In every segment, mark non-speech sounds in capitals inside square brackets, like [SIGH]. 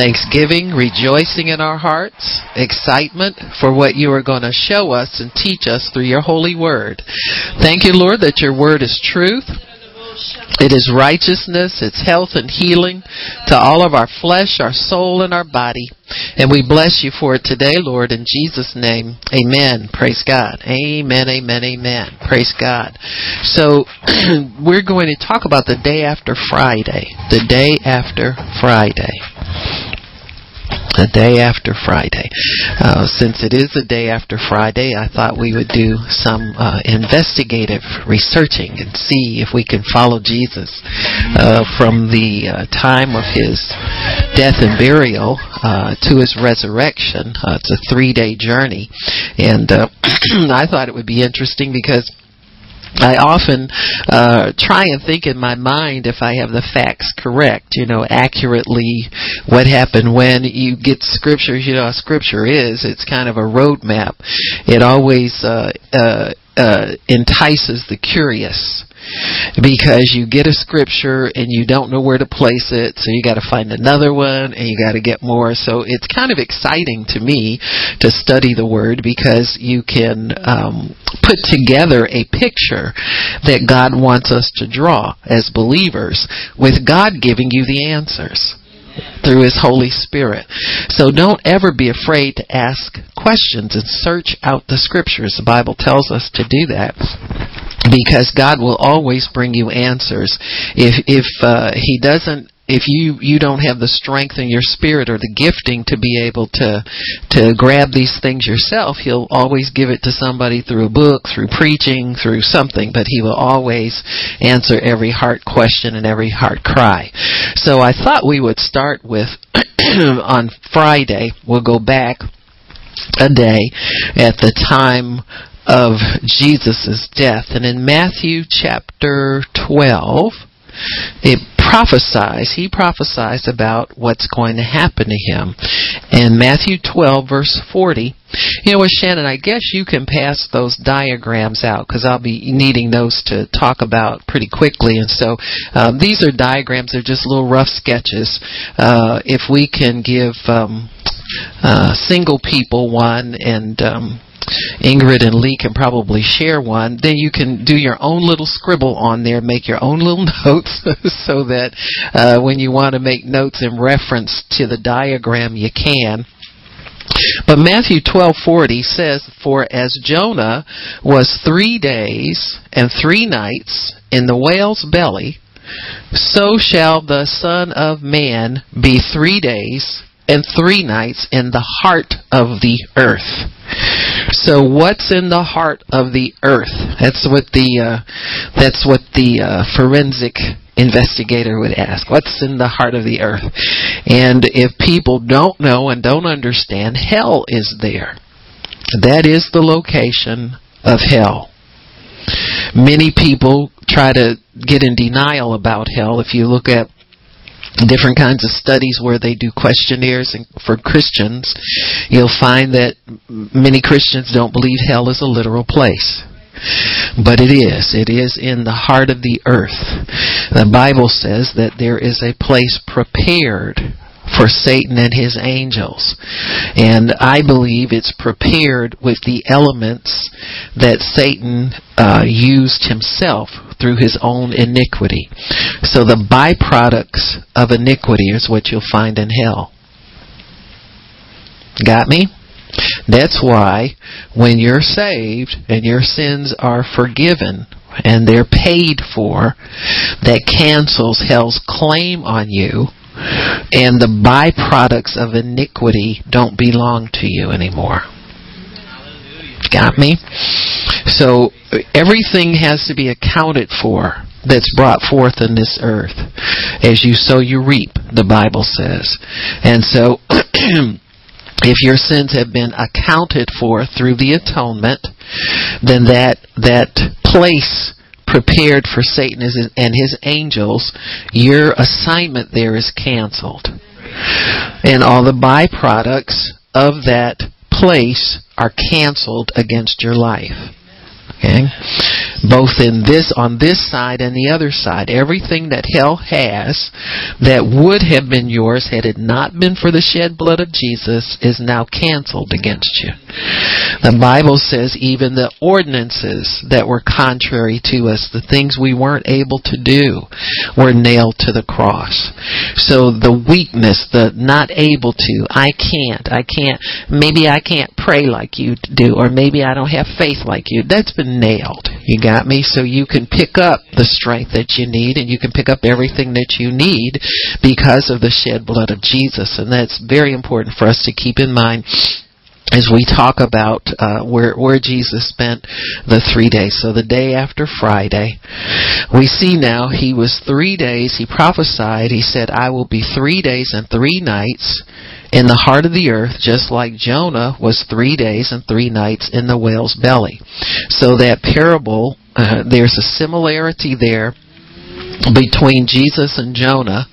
thanksgiving, rejoicing in our hearts, excitement for what you are going to show us and teach us through your holy word. Thank you, Lord, that your word is truth. It is righteousness, it's health and healing to all of our flesh, our soul, and our body. And we bless you for it today, Lord, in Jesus' name. Amen. Praise God. Amen, amen, amen. Praise God. So, [CLEARS THROAT] we're going to talk about the day after Friday. The day after Friday the day after Friday. Uh, since it is a day after Friday, I thought we would do some uh, investigative researching and see if we can follow Jesus uh, from the uh, time of his death and burial uh, to his resurrection. Uh, it's a three day journey. And [CLEARS THROAT] I thought it would be interesting because I often uh, try and think in my mind if I have the facts correct, you know, accurately what happened when you get scriptures. You know, scripture is it's kind of a roadmap. It always uh, uh, uh, entices the curious because you get a scripture and you don't know where to place it, so you got to find another one and you got to get more. So it's kind of exciting to me to study the Word because you can um, put together a picture that God wants us to draw as believers, with God giving you the answers through His Holy Spirit. So don't ever be afraid to ask questions and search out the Scriptures. The Bible tells us to do that because God will always bring you answers. If if uh, He doesn't if you you don't have the strength in your spirit or the gifting to be able to to grab these things yourself he'll always give it to somebody through a book through preaching through something. But he will always answer every heart question and every heart cry. So i thought we would start with [CLEARS THROAT] on friday. We'll go back a day at the time of Jesus' death. And in Matthew chapter 12, it prophesies, he prophesies about what's going to happen to him. And Matthew 12, verse 40, you know what, Shannon, I guess you can pass those diagrams out because I'll be needing those to talk about pretty quickly. And so um, these are diagrams, they're just little rough sketches. Uh, if we can give um, uh, single people one and um, Ingrid and Lee can probably share one. Then you can do your own little scribble on there, make your own little [LAUGHS] notes, so that uh, when you want to make notes in reference to the diagram, you can. But Matthew 12:40 says, "For as Jonah was 3 days and 3 nights in the whale's belly, so shall the Son of man be 3 days and 3 nights in the heart of the earth." So what's in the heart of the earth? That's what the uh, that's what the uh, forensic investigator would ask. What's in the heart of the earth? And if people don't know and don't understand, hell is there. That is the location of hell. Many people try to get in denial about hell. If you look at different kinds of studies where they do questionnaires and for Christians, you'll find that many Christians don't believe hell is a literal place. But it is. It is in the heart of the earth. The Bible says that there is a place prepared for Satan and his angels. And I believe it's prepared with the elements that Satan uh, used himself through his own iniquity. So the byproducts of iniquity is what you'll find in hell. Got me? That's why when you're saved and your sins are forgiven and they're paid for, that cancels hell's claim on you and the byproducts of iniquity don't belong to you anymore. Got me? So everything has to be accounted for that's brought forth in this earth. As you sow, you reap, the Bible says. And so, [CLEARS THROAT] if your sins have been accounted for through the atonement, then that, that place prepared for Satan and his angels, your assignment there is canceled. And all the byproducts of that place are canceled against your life. Okay? Both in this on this side and the other side. Everything that hell has that would have been yours had it not been for the shed blood of Jesus is now canceled against you. The Bible says even the ordinances that were contrary to us, the things we weren't able to do, were nailed to the cross. So the weakness, the not able to, I can't, I can't, maybe I can't pray like you do, or maybe I don't have faith like you, that's been nailed. You got me? So you can pick up the strength that you need and you can pick up everything that you need because of the shed blood of Jesus. And that's very important for us to keep in mind as we talk about uh, where where Jesus spent the three days. So the day after Friday, we see now he was three days. He prophesied. He said, "I will be three days and three nights." In the heart of the earth, just like Jonah was three days and three nights in the whale's belly. So that parable, uh, there's a similarity there between Jesus and Jonah.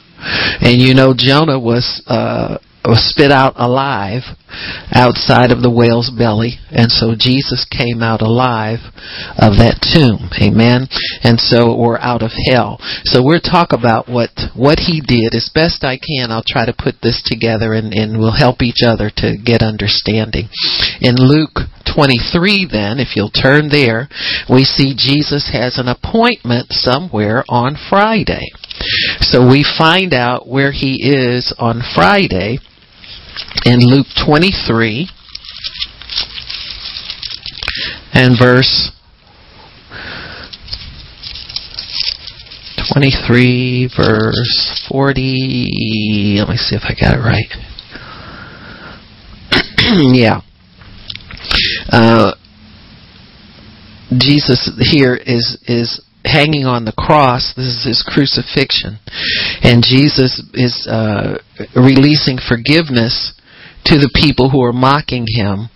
And you know, Jonah was uh, was spit out alive outside of the whale's belly. And so Jesus came out alive of that tomb. Amen? And so we're out of hell. So we'll talk about what what he did. As best I can I'll try to put this together and, and we'll help each other to get understanding. In Luke 23 then if you'll turn there we see Jesus has an appointment somewhere on Friday. So we find out where he is on Friday in Luke 23 and verse 23 verse 40 let me see if I got it right. [CLEARS THROAT] Yeah. Uh, Jesus here is is hanging on the cross. This is his crucifixion. And Jesus is uh, releasing forgiveness to the people who are mocking him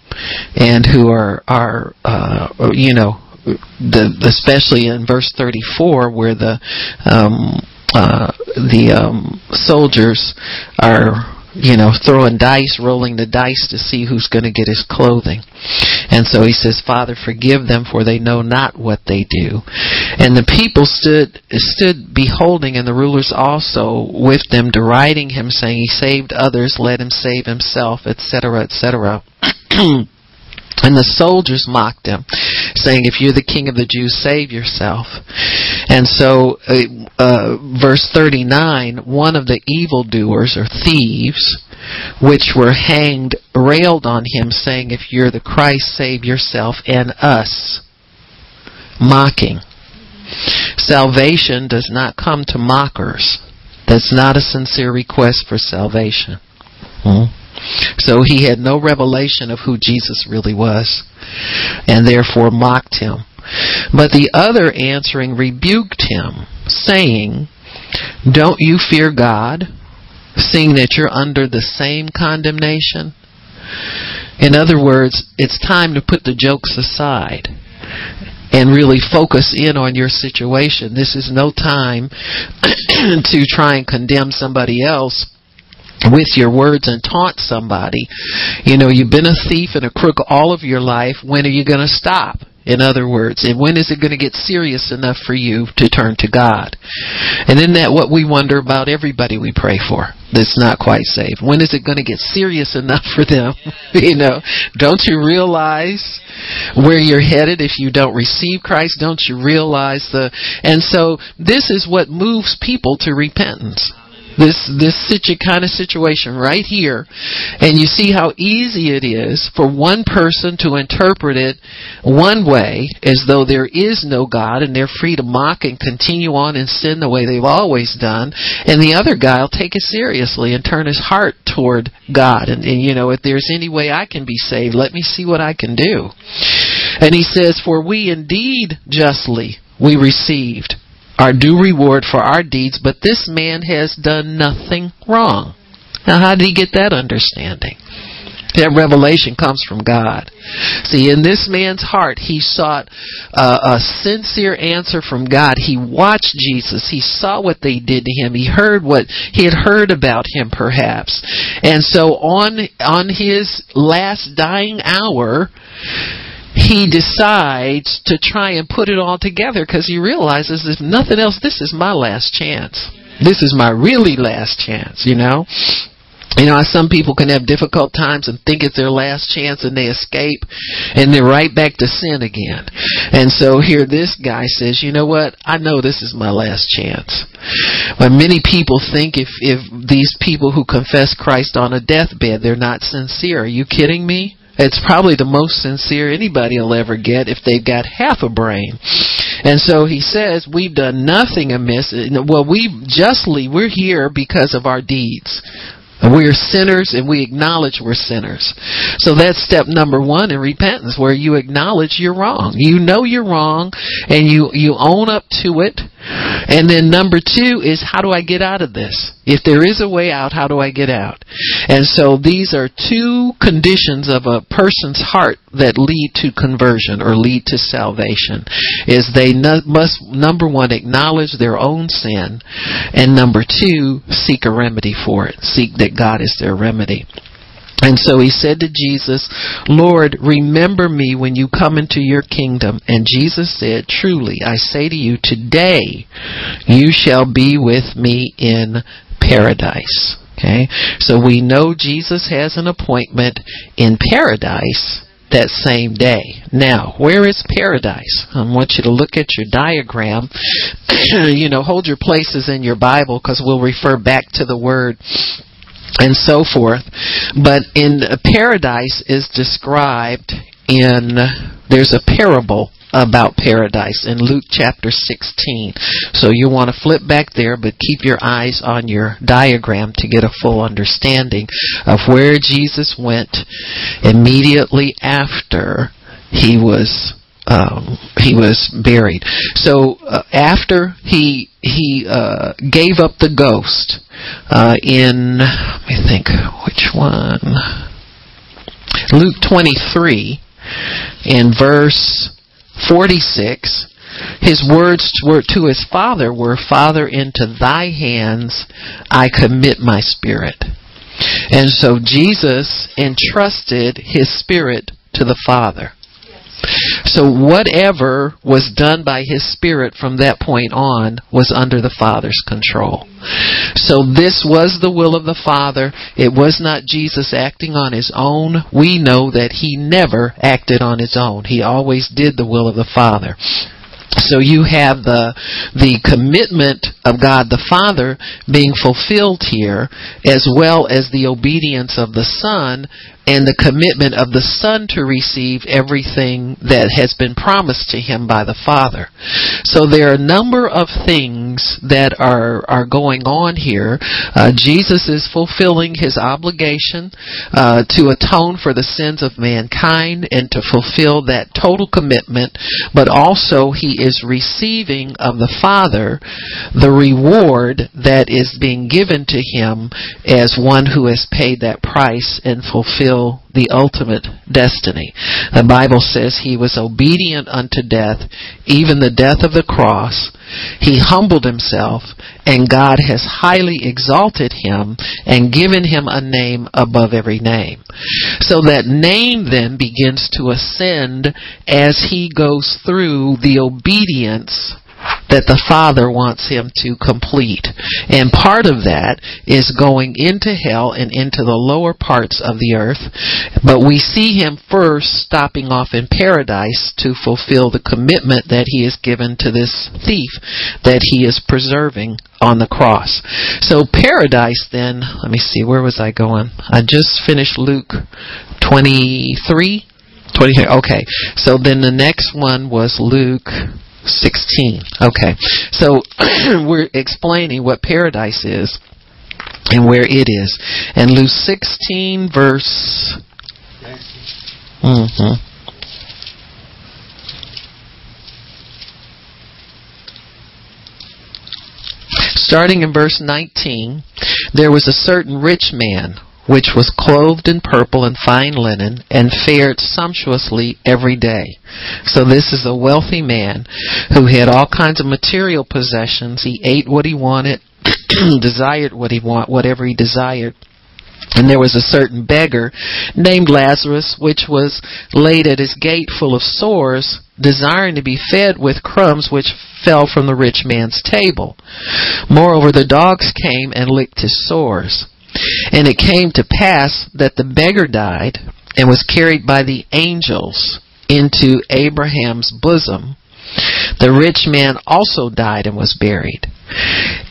and who are, are uh, you know, the, especially in verse 34 where the um, uh, the um, soldiers are you know, throwing dice, rolling the dice to see who's going to get his clothing. And so he says, Father, forgive them, for they know not what they do. And the people stood stood beholding, and the rulers also with them, deriding him, saying, He saved others, let him save himself, etc., etc. [CLEARS THROAT] And the soldiers mocked him, saying, If you're the king of the Jews, save yourself. And so, uh, uh, verse 39, one of the evildoers or thieves, which were hanged, railed on him, saying, If you're the Christ, save yourself and us. Mocking. Salvation does not come to mockers. That's not a sincere request for salvation. Hmm? So he had no revelation of who Jesus really was, and therefore mocked him. But the other answering rebuked him, saying, Don't you fear God, seeing that you're under the same condemnation? In other words, it's time to put the jokes aside and really focus in on your situation. This is no time [CLEARS THROAT] to try and condemn somebody else with your words and taunt somebody. You know, you've been a thief and a crook all of your life. When are you going to stop? In other words, and when is it going to get serious enough for you to turn to God? And isn't that what we wonder about everybody we pray for that's not quite saved? When is it going to get serious enough for them? [LAUGHS] you know, don't you realize where you're headed if you don't receive Christ? Don't you realize the, and so this is what moves people to repentance this this situ kind of situation right here and you see how easy it is for one person to interpret it one way as though there is no God and they're free to mock and continue on in sin the way they've always done and the other guy will take it seriously and turn his heart toward God. And, and you know if there's any way I can be saved let me see what I can do. And he says for we indeed justly we received our due reward for our deeds, but this man has done nothing wrong. Now, how did he get that understanding? That revelation comes from God. See, in this man's heart, he sought uh, a sincere answer from God. He watched Jesus. He saw what they did to him. He heard what he had heard about him, perhaps. And so, on on his last dying hour, he decides to try and put it all together because he realizes if nothing else, this is my last chance. This is my really last chance, you know? You know, some people can have difficult times and think it's their last chance and they escape and they're right back to sin again. And so here this guy says, you know what? I know this is my last chance. But many people think if, if these people who confess Christ on a deathbed, they're not sincere. Are you kidding me? It's probably the most sincere anybody will ever get if they've got half a brain. And so he says, we've done nothing amiss. Well, we justly, we're here because of our deeds. We're sinners and we acknowledge we're sinners. So that's step number one in repentance where you acknowledge you're wrong. You know you're wrong and you, you own up to it. And then number two is how do I get out of this? If there is a way out, how do I get out? And so these are two conditions of a person's heart that lead to conversion or lead to salvation. Is they must number one acknowledge their own sin, and number two seek a remedy for it. Seek that God is their remedy. And so he said to Jesus, Lord, remember me when you come into your kingdom. And Jesus said, Truly, I say to you, today you shall be with me in paradise. Okay? So we know Jesus has an appointment in paradise that same day. Now, where is paradise? I want you to look at your diagram. [CLEARS THROAT] you know, hold your places in your Bible because we'll refer back to the word and so forth. But in uh, paradise is described in there's a parable about paradise in Luke chapter 16. So you want to flip back there, but keep your eyes on your diagram to get a full understanding of where Jesus went immediately after he was um, he was buried. So uh, after he he uh, gave up the ghost uh, in let me think which one Luke twenty three in verse forty six. His words were to his father were, Father, into thy hands I commit my spirit. And so Jesus entrusted his spirit to the Father. So whatever was done by his spirit from that point on was under the Father's control. So this was the will of the Father. It was not Jesus acting on his own. We know that he never acted on his own. He always did the will of the Father. So you have the the commitment of God the Father being fulfilled here, as well as the obedience of the Son and the commitment of the Son to receive everything that has been promised to him by the Father. So there are a number of things that are are going on here. Uh, Jesus is fulfilling his obligation uh, to atone for the sins of mankind and to fulfill that total commitment, but also he is receiving of the Father the reward that is being given to him as one who has paid that price and fulfilled fulfill the ultimate destiny. The Bible says he was obedient unto death, even the death of the cross. He humbled himself, and God has highly exalted him and given him a name above every name. So that name then begins to ascend as he goes through the obedience that the Father wants him to complete. And part of that is going into hell and into the lower parts of the earth. But we see him first stopping off in paradise to fulfill the commitment that he has given to this thief that he is preserving on the cross. So paradise then, let me see, where was I going? I just finished Luke 23. 23. Okay. So then the next one was Luke 16. Okay. So [CLEARS THROAT] we're explaining what paradise is and where it is. And Luke 16 verse mm-hmm. Starting in verse 19, there was a certain rich man which was clothed in purple and fine linen, and fared sumptuously every day. So this is a wealthy man who had all kinds of material possessions. He ate what he wanted, [CLEARS THROAT] desired what he want, whatever he desired. And there was a certain beggar named Lazarus, which was laid at his gate full of sores, desiring to be fed with crumbs which fell from the rich man's table. Moreover, the dogs came and licked his sores. And it came to pass that the beggar died and was carried by the angels into Abraham's bosom. The rich man also died and was buried.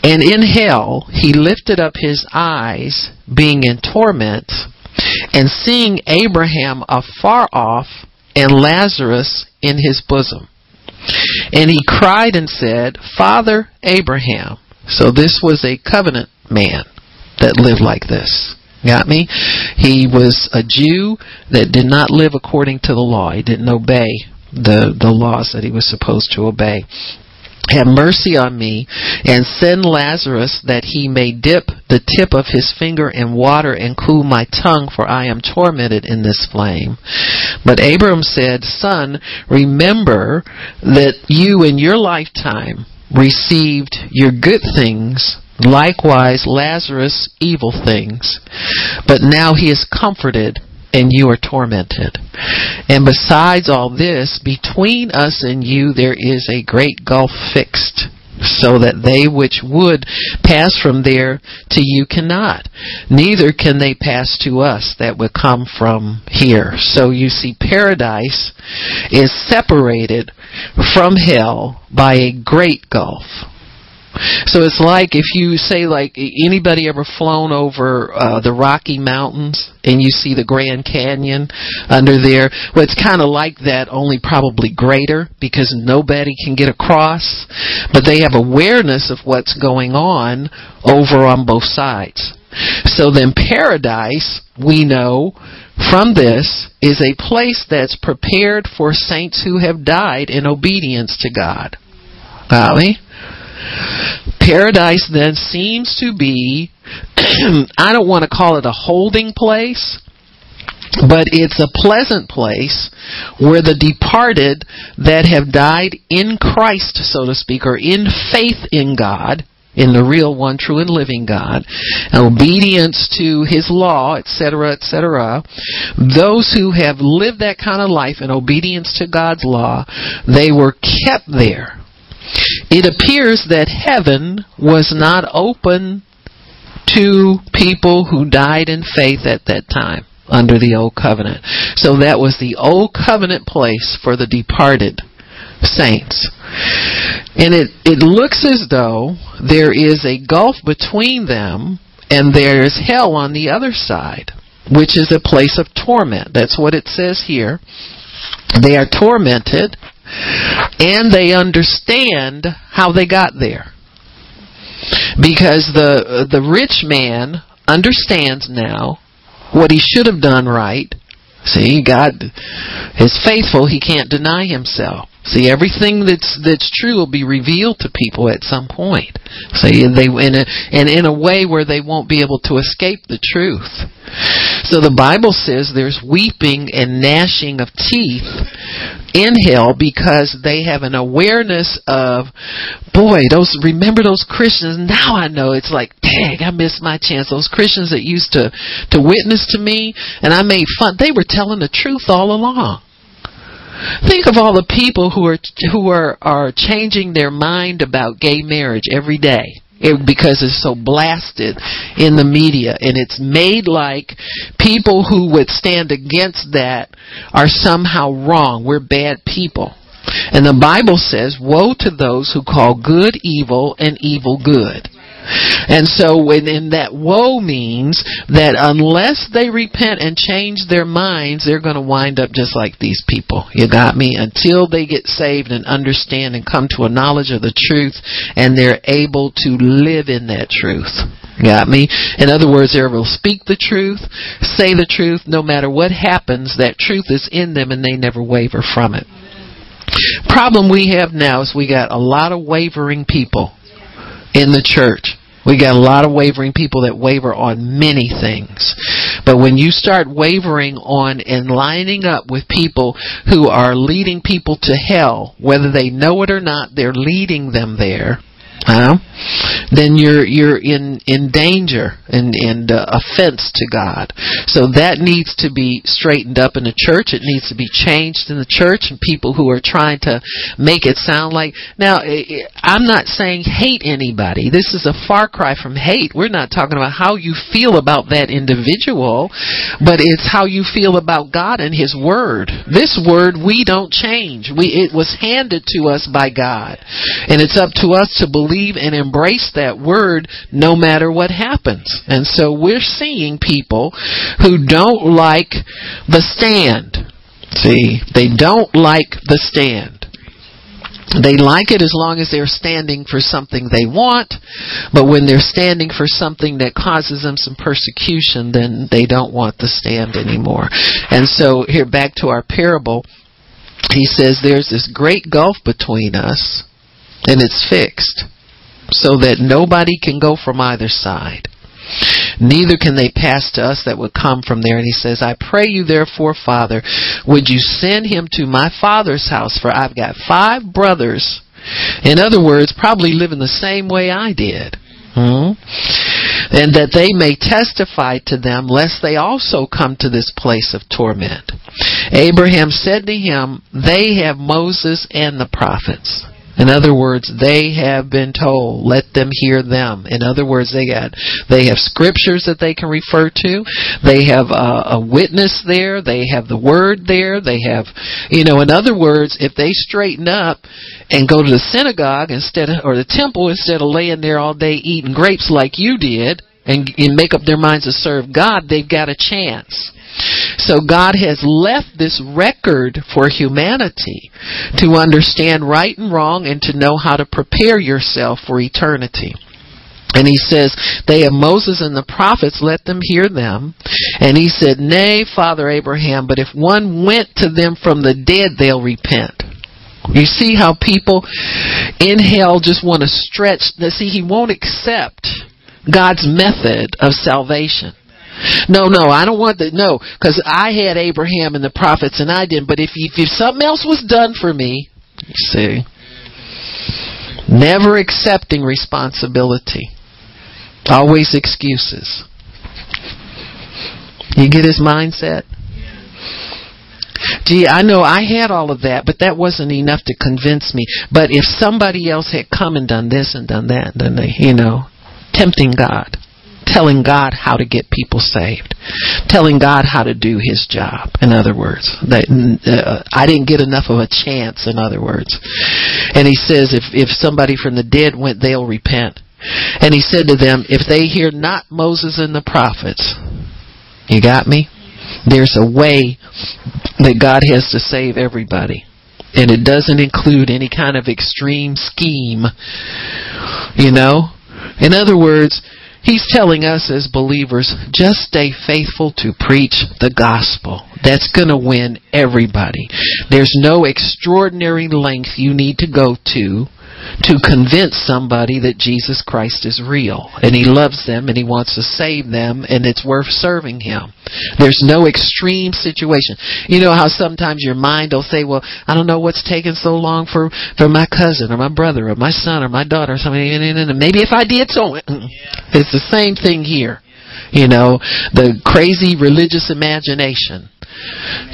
And in hell he lifted up his eyes, being in torment, and seeing Abraham afar off and Lazarus in his bosom. And he cried and said, Father Abraham. So this was a covenant man that lived like this. Got me? He was a Jew that did not live according to the law. He didn't obey the, the laws that he was supposed to obey. Have mercy on me and send Lazarus that he may dip the tip of his finger in water and cool my tongue, for I am tormented in this flame. But Abram said, Son, remember that you in your lifetime received your good things Likewise, Lazarus evil things. But now he is comforted and you are tormented. And besides all this, between us and you there is a great gulf fixed, so that they which would pass from there to you cannot. Neither can they pass to us that would come from here. So you see, paradise is separated from hell by a great gulf. So it's like if you say like anybody ever flown over uh, the Rocky Mountains and you see the Grand Canyon under there. Well, it's kind of like that, only probably greater because nobody can get across, but they have awareness of what's going on over on both sides. So then paradise, we know from this, is a place that's prepared for saints who have died in obedience to God. Got me? Paradise then seems to be, [CLEARS THROAT] I don't want to call it a holding place, but it's a pleasant place where the departed that have died in Christ, so to speak, or in faith in God, in the real one, true and living God, obedience to His law, etc., etc. Those who have lived that kind of life in obedience to God's law, they were kept there it appears that heaven was not open to people who died in faith at that time under the old covenant. So that was the old covenant place for the departed saints. And it, it looks as though there is a gulf between them and there is hell on the other side, which is a place of torment. That's what it says here. They are tormented and they understand how they got there. Because the the rich man understands now what he should have done right. See, God is faithful, he can't deny himself. See, everything that's that's true will be revealed to people at some point. See, they in a, and in a way where they won't be able to escape the truth. So the Bible says there's weeping and gnashing of teeth in hell because they have an awareness of, boy, those remember those Christians. Now I know it's like, dang, I missed my chance. Those Christians that used to to witness to me and I made fun. They were telling the truth all along. Think of all the people who are who are are changing their mind about gay marriage every day. It, because it's so blasted in the media and it's made like people who would stand against that are somehow wrong. We're bad people. And the Bible says, woe to those who call good evil and evil good. And so in that woe means that unless they repent and change their minds, they're going to wind up just like these people. You got me? Until they get saved and understand and come to a knowledge of the truth and they're able to live in that truth. Got me? In other words, they will speak the truth, say the truth, no matter what happens, that truth is in them and they never waver from it. Problem we have now is we got a lot of wavering people in the church. We got a lot of wavering people that waver on many things. But when you start wavering on and lining up with people who are leading people to hell, whether they know it or not, they're leading them there. Uh, then you're you're in in danger and and uh, offense to God. So that needs to be straightened up in the church. It needs to be changed in the church, and people who are trying to make it sound like now. I'm not saying hate anybody. This is a far cry from hate. We're not talking about how you feel about that individual, but it's how you feel about God and His Word. This Word we don't change. We it was handed to us by God, and it's up to us to believe and embrace that Word no matter what happens. And so we're seeing people who don't like the stand. See, they don't like the stand. They like it as long as they're standing for something they want, but when they're standing for something that causes them some persecution, then they don't want the stand anymore. And so here back to our parable, he says there's this great gulf between us, and it's fixed, so that nobody can go from either side. Neither can they pass to us that would come from there. And he says, I pray you therefore, Father, would you send him to my father's house? For I've got five brothers. In other words, probably living the same way I did. Hmm? And that they may testify to them, lest they also come to this place of torment. Abraham said to him, They have Moses and the prophets. In other words, they have been told, let them hear them. In other words, they got, they have scriptures that they can refer to. They have a, a witness there. They have the word there. They have, you know, in other words, if they straighten up and go to the synagogue instead of, or the temple instead of laying there all day eating grapes like you did and, and make up their minds to serve God, they've got a chance. So God has left this record for humanity to understand right and wrong and to know how to prepare yourself for eternity. And he says, They have Moses and the prophets, let them hear them. And he said, Nay, Father Abraham, but if one went to them from the dead, they'll repent. You see how people in hell just want to stretch. See, he won't accept God's method of salvation. No, no, I don't want that. No, because I had Abraham and the prophets, and I didn't. But if, if if something else was done for me, see, never accepting responsibility, always excuses. You get his mindset. Gee, I know I had all of that, but that wasn't enough to convince me. But if somebody else had come and done this and done that, then they, you know, tempting God telling God how to get people saved, telling God how to do His job. In other words, that uh, I didn't get enough of a chance. In other words, and He says, if if somebody from the dead went, they'll repent. And He said to them, if they hear not Moses and the prophets, you got me. There's a way that God has to save everybody. And it doesn't include any kind of extreme scheme. You know? In other words, He's telling us as believers, just stay faithful to preach the gospel. That's gonna win everybody. There's no extraordinary length you need to go to to convince somebody that Jesus Christ is real and he loves them and he wants to save them and it's worth serving him. There's no extreme situation. You know how sometimes your mind will say, well, I don't know what's taking so long for, for my cousin or my brother or my son or my daughter or something. Maybe if I did so, [LAUGHS] it's the same thing here. You know, the crazy religious imagination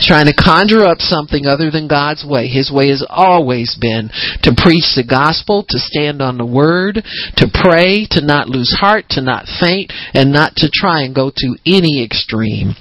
trying to conjure up something other than God's way. His way has always been to preach the gospel, to stand on the word, to pray, to not lose heart, to not faint, and not to try and go to any extreme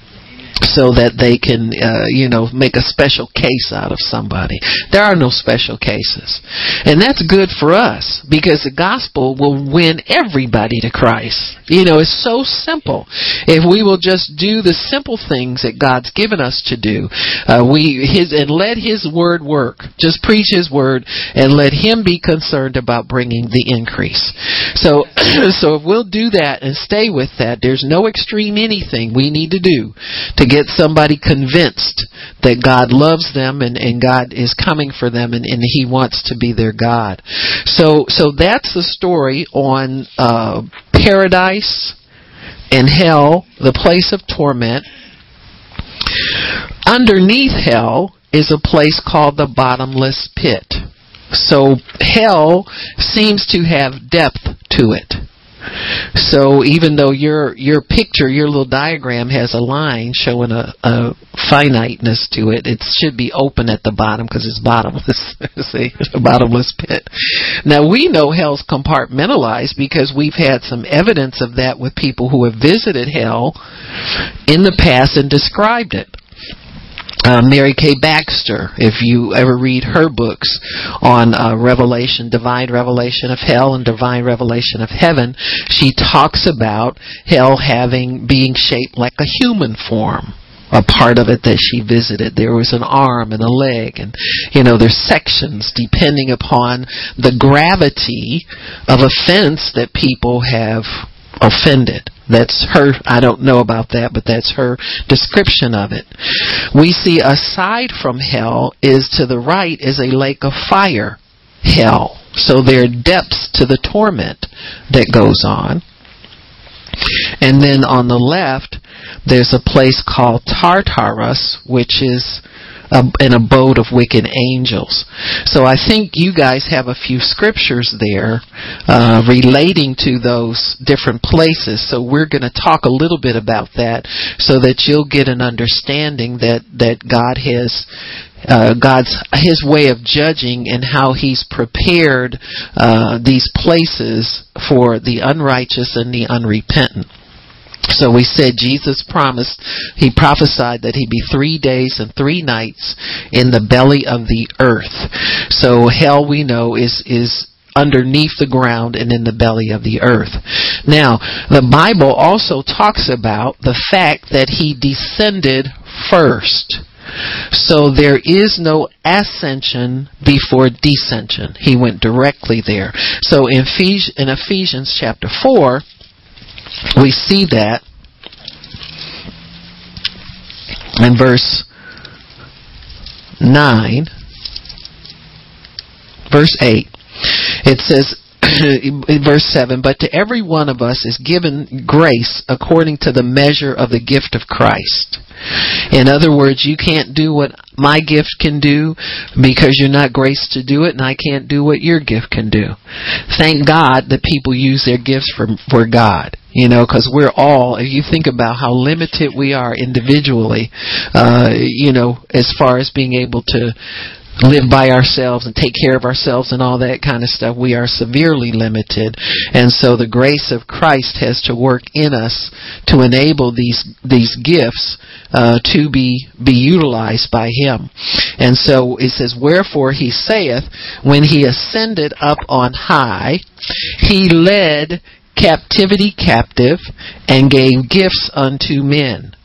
so that they can, uh, you know, make a special case out of somebody. There are no special cases. And that's good for us because the gospel will win everybody to Christ. You know, it's so simple. If we will just do the simple things that God's given us to do, uh, we, his, and let his word work. Just preach his word and let him be concerned about bringing the increase. So, [CLEARS THROAT] so if we'll do that and stay with that, there's no extreme anything we need to do to to get somebody convinced that God loves them and, and God is coming for them and, and He wants to be their God. So, so that's the story on uh, paradise and hell, the place of torment. Underneath hell is a place called the bottomless pit. So hell seems to have depth to it. So even though your your picture, your little diagram has a line showing a, a finiteness to it, it should be open at the bottom because it's bottomless. [LAUGHS] See, a bottomless pit. Now we know hell's compartmentalized because we've had some evidence of that with people who have visited hell in the past and described it uh, Mary K. Baxter, if you ever read her books on uh, revelation, divine revelation of hell and divine revelation of heaven, she talks about hell having being shaped like a human form a part of it that she visited. There was an arm and a leg, and you know, there's sections depending upon the gravity of offense that people have offended. That's her, I don't know about that, but that's her description of it. We see aside from hell is to the right is a lake of fire, hell. So there are depths to the torment that goes on. And then on the left, there's a place called Tartarus, which is an abode of wicked angels. So I think you guys have a few scriptures there uh, relating to those different places. So we're going to talk a little bit about that so that you'll get an understanding that that God has uh, God's His way of judging and how He's prepared uh, these places for the unrighteous and the unrepentant. So we said Jesus promised, he prophesied that he'd be three days and three nights in the belly of the earth. So hell we know is, is underneath the ground and in the belly of the earth. Now, the Bible also talks about the fact that he descended first. So there is no ascension before descension. He went directly there. So in Ephesians chapter 4, we see that in verse 9, verse 8. It says, [COUGHS] verse 7 but to every one of us is given grace according to the measure of the gift of christ. In other words you can't do what my gift can do because you're not graced to do it and i can't do what your gift can do. Thank god that people use their gifts for for god you know because we're all if you think about how limited we are individually uh you know as far as being able to live by ourselves and take care of ourselves and all that kind of stuff. We are severely limited. And so the grace of Christ has to work in us to enable these, these gifts, uh, to be, be utilized by Him. And so it says, Wherefore he saith, when he ascended up on high, he led captivity captive and gave gifts unto men.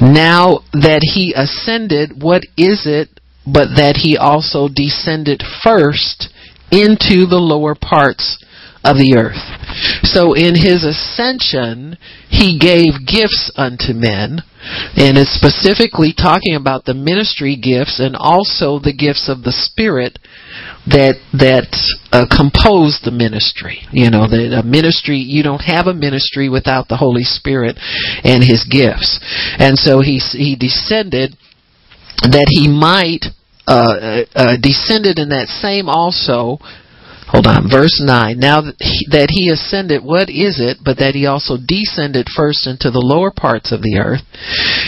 Now that he ascended, what is it but that he also descended first into the lower parts of the earth. So in his ascension, he gave gifts unto men, and it's specifically talking about the ministry gifts and also the gifts of the Spirit that that uh, compose the ministry. You know, that a ministry you don't have a ministry without the Holy Spirit and His gifts, and so he he descended that he might uh, uh, descended in that same also Hold on, verse 9. Now that he ascended, what is it but that he also descended first into the lower parts of the earth?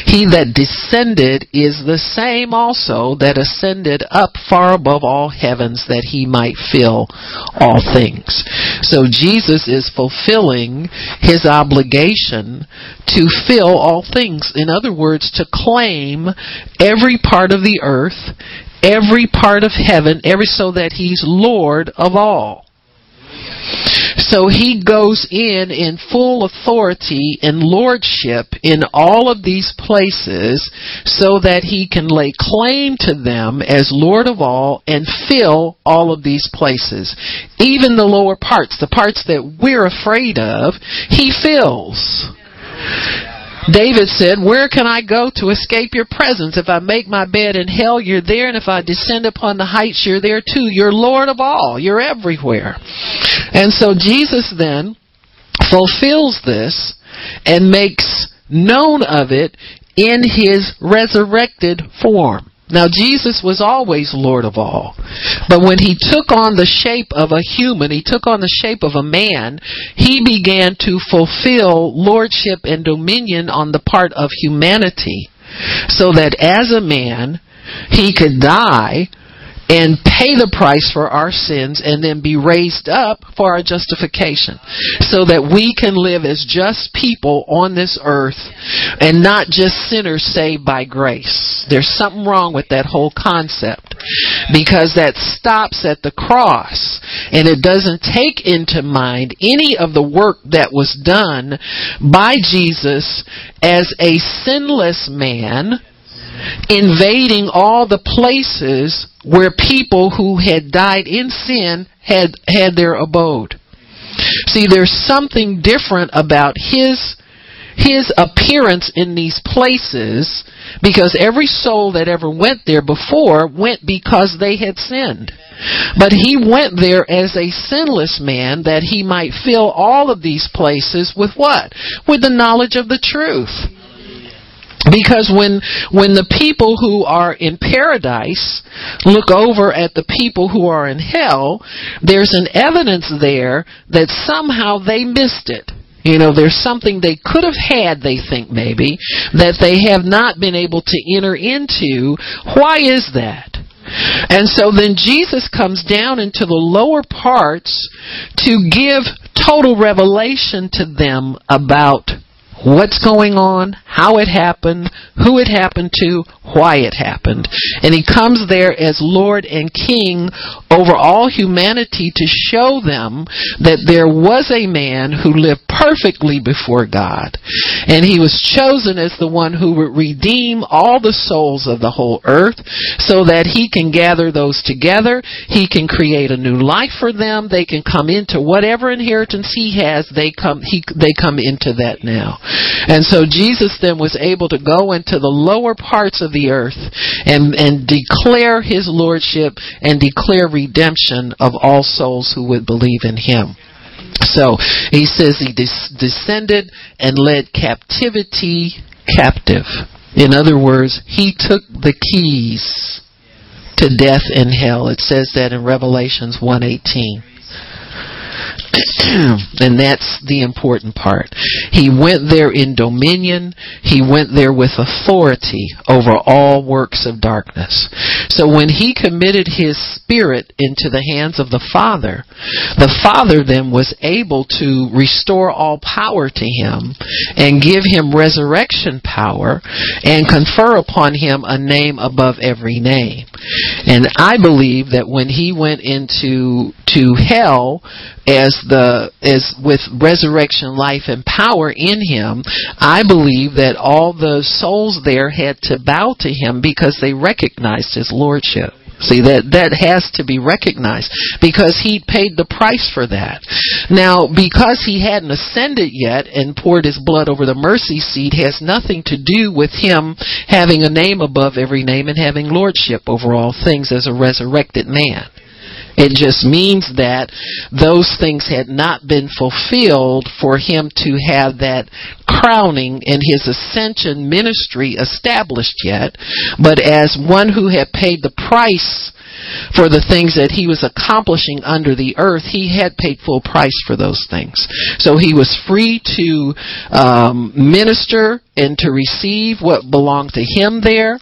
He that descended is the same also that ascended up far above all heavens that he might fill all things. So Jesus is fulfilling his obligation to fill all things. In other words, to claim every part of the earth every part of heaven, every so that he's Lord of all. So he goes in in full authority and lordship in all of these places so that he can lay claim to them as Lord of all and fill all of these places. Even the lower parts, the parts that we're afraid of, he fills. David said, Where can I go to escape your presence? If I make my bed in hell, you're there, and if I descend upon the heights, you're there too. You're Lord of all. You're everywhere. And so Jesus then fulfills this and makes known of it in his resurrected form. Now Jesus was always Lord of all. But when he took on the shape of a human, he took on the shape of a man, he began to fulfill lordship and dominion on the part of humanity. So that as a man, he could die and pay the price for our sins and then be raised up for our justification so that we can live as just people on this earth and not just sinners saved by grace. There's something wrong with that whole concept because that stops at the cross and it doesn't take into mind any of the work that was done by Jesus as a sinless man invading all the places where people who had died in sin had had their abode. See, there's something different about his his appearance in these places because every soul that ever went there before went because they had sinned. But he went there as a sinless man that he might fill all of these places with what? With the knowledge of the truth. Because when when the people who are in paradise look over at the people who are in hell, there's an evidence there that somehow they missed it. You know, there's something they could have had, they think maybe, that they have not been able to enter into. Why is that? And so then Jesus comes down into the lower parts to give total revelation to them about what's going on, how it happened, who it happened to, why it happened. And he comes there as Lord and King over all humanity to show them that there was a man who lived perfectly before God. And he was chosen as the one who would redeem all the souls of the whole earth so that he can gather those together. He can create a new life for them. They can come into whatever inheritance he has. They come, he, they come into that now. And so Jesus then was able to go into the lower parts of the earth and, and declare his lordship and declare redemption of all souls who would believe in him. So he says he des- descended and led captivity captive. In other words, he took the keys to death and hell. It says that in Revelations 118. And that's the important part. He went there in dominion. He went there with authority over all works of darkness. So when he committed his spirit into the hands of the Father, the Father then was able to restore all power to him and give him resurrection power and confer upon him a name above every name. And I believe that when he went into to hell as the as with resurrection life and power in him i believe that all the souls there had to bow to him because they recognized his lordship See that that has to be recognized because he paid the price for that. Now, because he hadn't ascended yet and poured his blood over the mercy seat has nothing to do with him having a name above every name and having lordship over all things as a resurrected man. It just means that those things had not been fulfilled for him to have that crowning and his ascension ministry established yet. But as one who had paid the price for the things that he was accomplishing under the earth, he had paid full price for those things. So he was free to um, minister and to receive what belonged to him there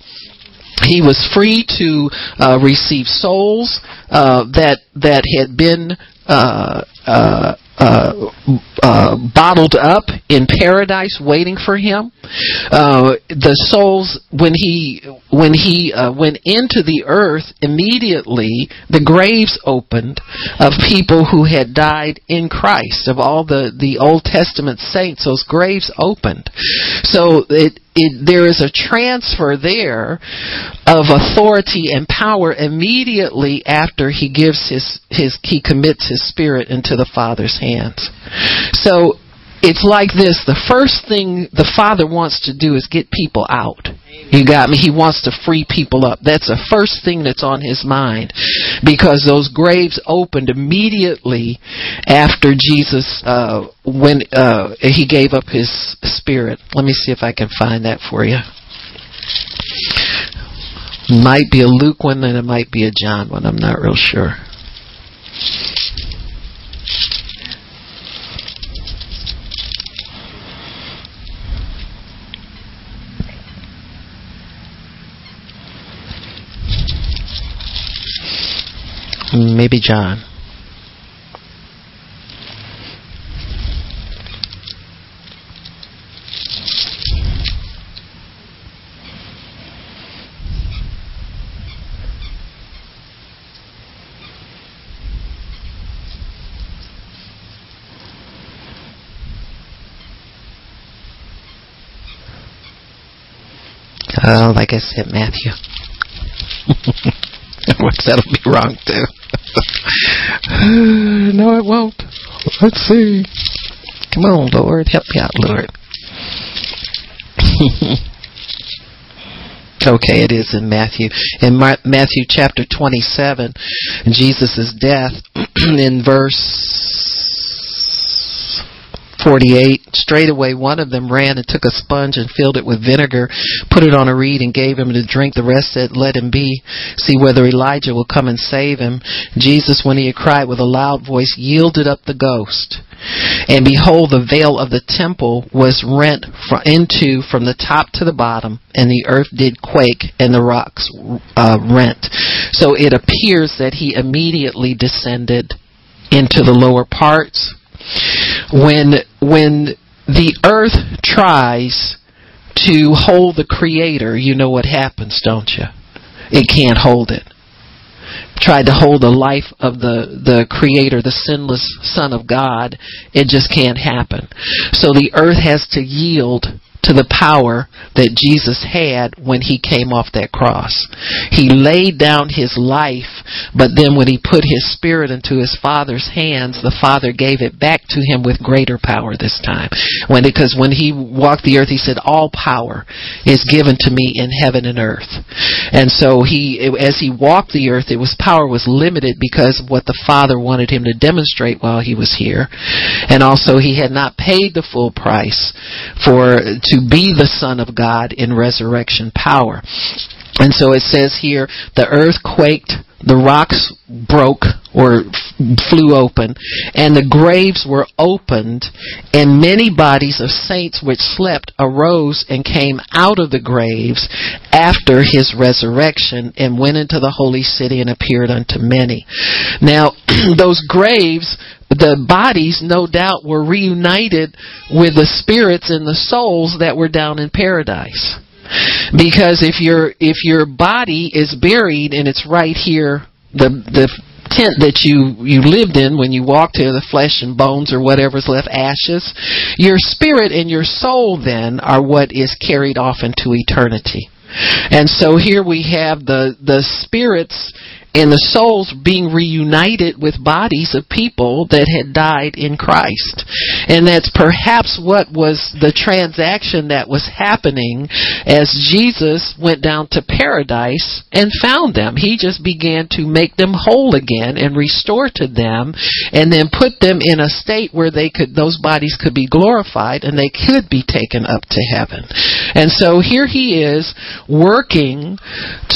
he was free to uh, receive souls uh, that that had been uh, uh, uh, uh, bottled up in paradise, waiting for him. the souls, when he when he went into the earth, immediately the graves opened of people who had died in Christ. Of all the the Old Testament saints, those graves opened. So it it, there is a transfer there of authority and power immediately after he gives his, his he commits his spirit into the Father's hands. So it's like this. The first thing the Father wants to do is get people out. You got me? He wants to free people up. That's the first thing that's on his mind. Because those graves opened immediately after Jesus, uh, when, uh, he gave up his spirit. Let me see if I can find that for you. Might be a Luke one and it might be a John one. I'm not real sure. Maybe John. Uh, like I said, Matthew. [LAUGHS] That'll be wrong too. [SIGHS] no, it won't. Let's see. Come on, Lord. Help me out, Lord. [LAUGHS] okay, it is in Matthew. In Matthew chapter 27, Jesus' death, [CLEARS THROAT] in verse 48 straightway one of them ran and took a sponge and filled it with vinegar put it on a reed and gave him to drink. The rest said let him be. See whether elijah will come and save him. Jesus when he had cried with a loud voice yielded up the ghost. And behold the veil of the temple was rent into from the top to the bottom and the earth did quake and the rocks uh, rent. So it appears that he immediately descended into the lower parts when when the earth tries to hold the creator, you know what happens, don't you? It can't hold it. Tried to hold the life of the, the creator, the sinless son of God, it just can't happen. So the earth has to yield to the power that Jesus had when he came off that cross. He laid down his life, but then when he put his spirit into his Father's hands, the Father gave it back to him with greater power this time. When because when he walked the earth, he said, "All power is given to me in heaven and earth." And so he, as he walked the earth, it was power was limited because of what the Father wanted him to demonstrate while he was here, and also he had not paid the full price for to be the Son of God in resurrection power. And so it says here, the earth quaked, the rocks broke or flew open, and the graves were opened, and many bodies of saints which slept arose and came out of the graves after his resurrection and went into the holy city and appeared unto many. Now, [CLEARS THROAT] those graves the bodies no doubt were reunited with the spirits and the souls that were down in paradise because if your if your body is buried and it's right here the the tent that you you lived in when you walked here the flesh and bones or whatever's left ashes your spirit and your soul then are what is carried off into eternity. And so here we have the the spirits and the souls being reunited with bodies of people that had died in Christ. And that's perhaps what was the transaction that was happening as Jesus went down to paradise and found them. He just began to make them whole again and restore to them and then put them in a state where they could those bodies could be glorified and they could be taken up to heaven. And so here he is working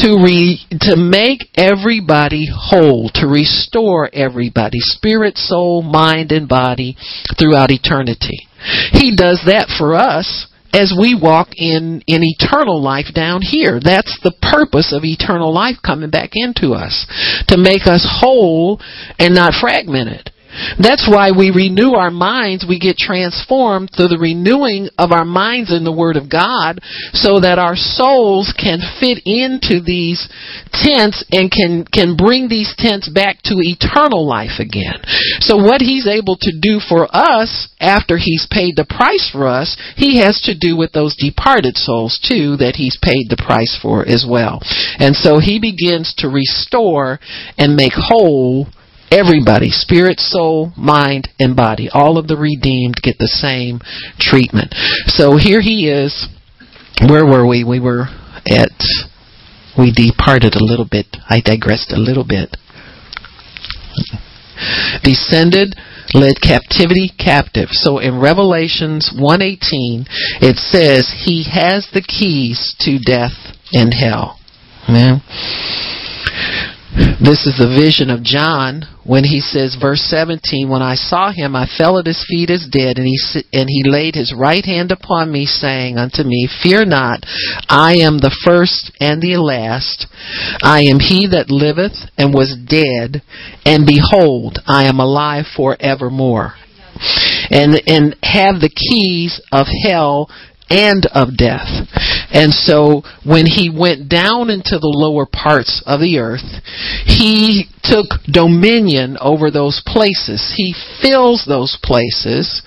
to re, to make every everybody whole, to restore everybody, spirit, soul, mind, and body throughout eternity. He does that for us as we walk in, in eternal life down here. That's the purpose of eternal life coming back into us. To make us whole and not fragmented. That's why we renew our minds. We get transformed through the renewing of our minds in the Word of God so that our souls can fit into these tents and can, can bring these tents back to eternal life again. So what He's able to do for us after He's paid the price for us, He has to do with those departed souls too that He's paid the price for as well. And so He begins to restore and make whole Everybody, spirit, soul, mind, and body, all of the redeemed get the same treatment. So here he is. Where were we? We were at, we departed a little bit. I digressed a little bit. Descended, led captivity captive. So in Revelations 118, it says he has the keys to death and hell. Man. This is the vision of John when he says, verse 17, When I saw him, I fell at his feet as dead, and he, and he laid his right hand upon me, saying unto me, Fear not, I am the first and the last. I am he that liveth and was dead, and behold, I am alive for evermore. And, and have the keys of hell and of death. And so when he went down into the lower parts of the earth, he took dominion over those places. He fills those places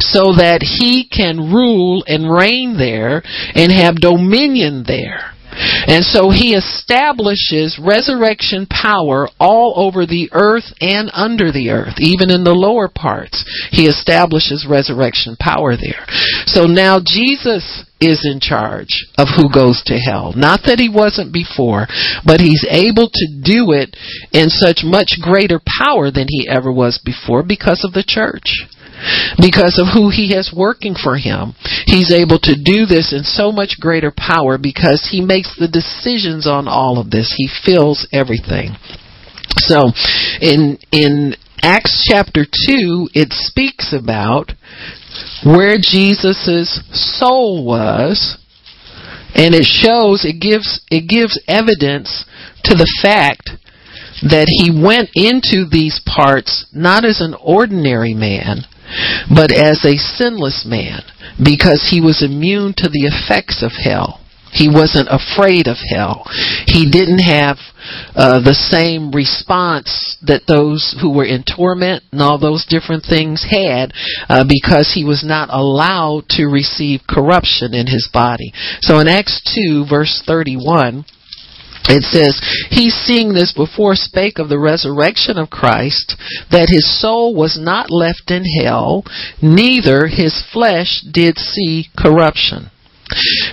so that he can rule and reign there and have dominion there. And so he establishes resurrection power all over the earth and under the earth, even in the lower parts. He establishes resurrection power there. So now Jesus is in charge of who goes to hell. Not that he wasn't before, but he's able to do it in such much greater power than he ever was before because of the church because of who he has working for him. He's able to do this in so much greater power because he makes the decisions on all of this. He fills everything. So in in Acts chapter 2 it speaks about where Jesus' soul was and it shows it gives it gives evidence to the fact that he went into these parts not as an ordinary man but as a sinless man because he was immune to the effects of hell. He wasn't afraid of hell. He didn't have uh, the same response that those who were in torment and all those different things had uh, because he was not allowed to receive corruption in his body. So in Acts 2, verse 31, it says, He seeing this before spake of the resurrection of Christ, that his soul was not left in hell, neither his flesh did see corruption.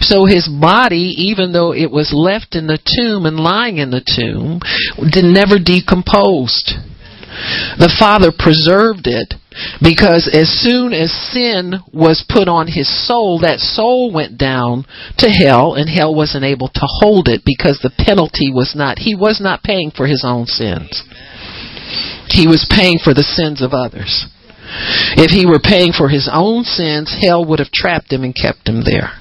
So his body, even though it was left in the tomb and lying in the tomb, did never decomposed. The Father preserved it because as soon as sin was put on his soul, that soul went down to hell and hell wasn't able to hold it because the penalty was not, he was not paying for his own sins. He was paying for the sins of others. If he were paying for his own sins, hell would have trapped him and kept him there.